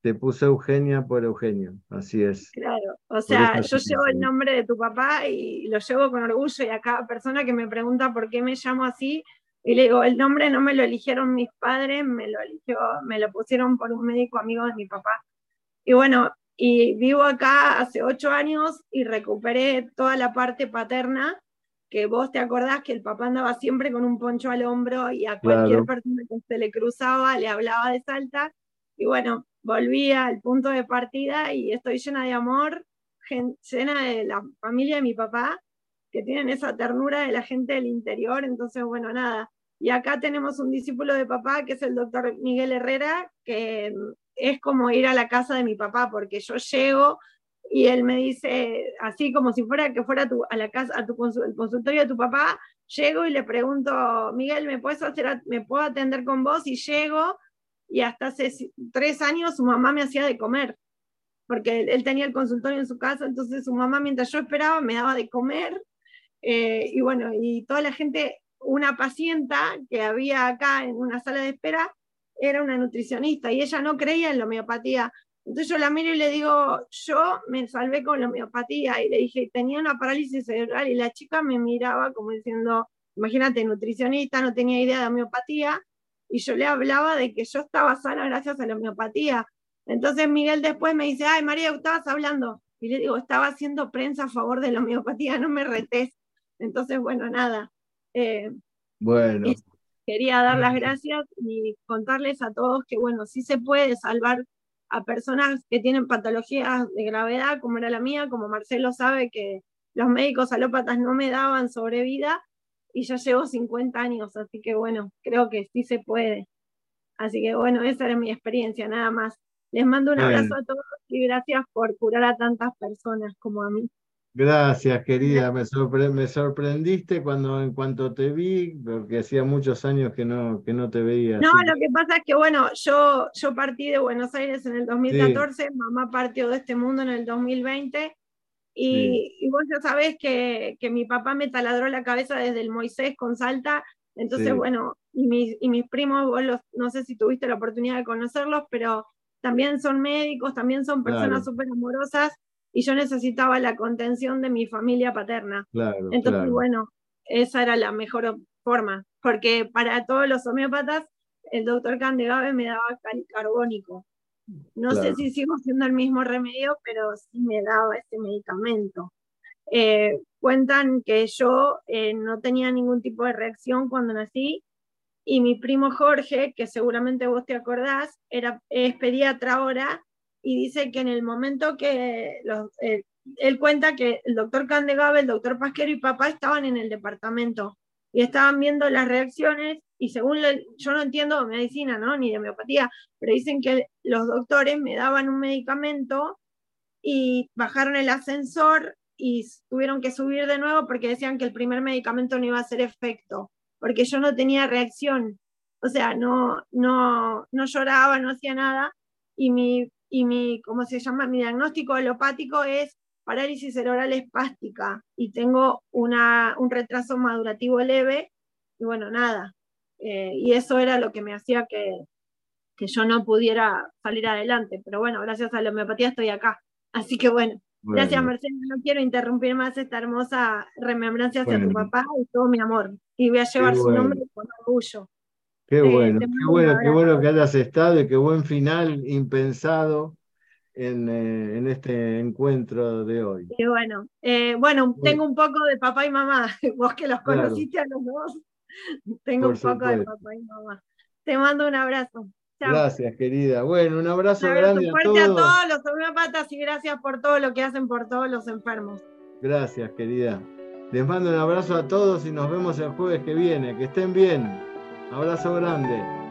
te puso Eugenia por Eugenio, así es.
Claro, o sea, yo llevo el nombre de tu papá y lo llevo con orgullo y a cada persona que me pregunta por qué me llamo así, y le digo, el nombre no me lo eligieron mis padres, me lo, eligió, me lo pusieron por un médico amigo de mi papá. Y bueno, y vivo acá hace ocho años y recuperé toda la parte paterna que vos te acordás que el papá andaba siempre con un poncho al hombro y a cualquier persona que se le cruzaba le hablaba de Salta. Y bueno, volví al punto de partida y estoy llena de amor, llena de la familia de mi papá, que tienen esa ternura de la gente del interior. Entonces, bueno, nada. Y acá tenemos un discípulo de papá, que es el doctor Miguel Herrera, que es como ir a la casa de mi papá, porque yo llego, y él me dice, así como si fuera que fuera a la casa, a tu consultorio de tu papá, llego y le pregunto, Miguel, ¿me puedes hacer, me puedo atender con vos? Y llego, y hasta hace tres años su mamá me hacía de comer, porque él, tenía el consultorio en su casa, entonces su mamá mientras yo esperaba me daba de comer, eh, y bueno, y toda la gente, una pacienta que había acá en una sala de espera, era una nutricionista y ella no creía en la homeopatía, entonces yo la miro y le digo, yo me salvé con la homeopatía y le dije, tenía una parálisis cerebral y la chica me miraba como diciendo, imagínate, nutricionista, no tenía idea de homeopatía y yo le hablaba de que yo estaba sana gracias a la homeopatía. Entonces Miguel después me dice, ay María, estabas hablando. Y le digo, estaba haciendo prensa a favor de la homeopatía, no me retés. Entonces, bueno, nada. Eh,
bueno.
Quería dar las gracias y contarles a todos que, bueno, sí se puede salvar a personas que tienen patologías de gravedad, como era la mía, como Marcelo sabe que los médicos alópatas no me daban sobrevida y ya llevo 50 años, así que bueno, creo que sí se puede. Así que bueno, esa era mi experiencia, nada más. Les mando un abrazo a todos y gracias por curar a tantas personas como a mí.
Gracias, querida. Me, sorprendiste cuando en cuanto te vi, porque hacía muchos años que no, que no te veía.
No, lo que pasa es que, bueno, yo, yo partí de Buenos Aires en el 2014, mamá partió de este mundo en el 2020, y, vos ya sabés que, que, mi papá me taladró la cabeza desde el Moisés con Salta, entonces, bueno, y mis, y mis primos, vos los, no sé si tuviste la oportunidad de conocerlos, pero también son médicos, también son personas súper amorosas y yo necesitaba la contención de mi familia paterna. Entonces, bueno, esa era la mejor forma, porque para todos los homeópatas, el doctor Candegave me daba carbónico. No sé si sigo haciendo el mismo remedio, pero sí me daba ese medicamento. Eh, cuentan que yo eh, no tenía ningún tipo de reacción cuando nací y mi primo Jorge, que seguramente vos te acordás, era, es pediatra ahora y dice que en el momento que los, eh, él cuenta que el doctor Candegave, el doctor Pasquero y papá estaban en el departamento y estaban viendo las reacciones y según yo no entiendo de medicina, ¿no? Ni de homeopatía, pero dicen que los doctores me daban un medicamento y bajaron el ascensor y tuvieron que subir de nuevo porque decían que el primer medicamento no iba a hacer efecto, porque yo no tenía reacción, o sea, no, no, no lloraba, no hacía nada, y mi, y mi, ¿cómo se llama? Mi diagnóstico alopático es parálisis cerebral espástica y tengo una, un retraso madurativo leve y bueno, nada. Eh, y eso era lo que me hacía que, que yo no pudiera salir adelante. Pero bueno, gracias a la homeopatía estoy acá. Así que bueno, gracias Marcelo. No quiero interrumpir más esta hermosa remembranza hacia tu papá y todo mi amor. Y voy a llevar su nombre con orgullo.
Qué bueno, qué bueno, qué bueno que hayas estado y qué buen final impensado eh, en, este encuentro de hoy.
Y bueno, eh, bueno, tengo un poco de papá y mamá, vos que los conociste a los dos, tengo un poco de papá y mamá. Te mando un abrazo.
Gracias, querida. Bueno, un abrazo, grande
fuerte a todos. a todos los homeópatas y gracias por todo lo que hacen por todos los enfermos.
Gracias, querida. Les mando un abrazo a todos y nos vemos el jueves que viene. Que estén bien. Abrazo grande.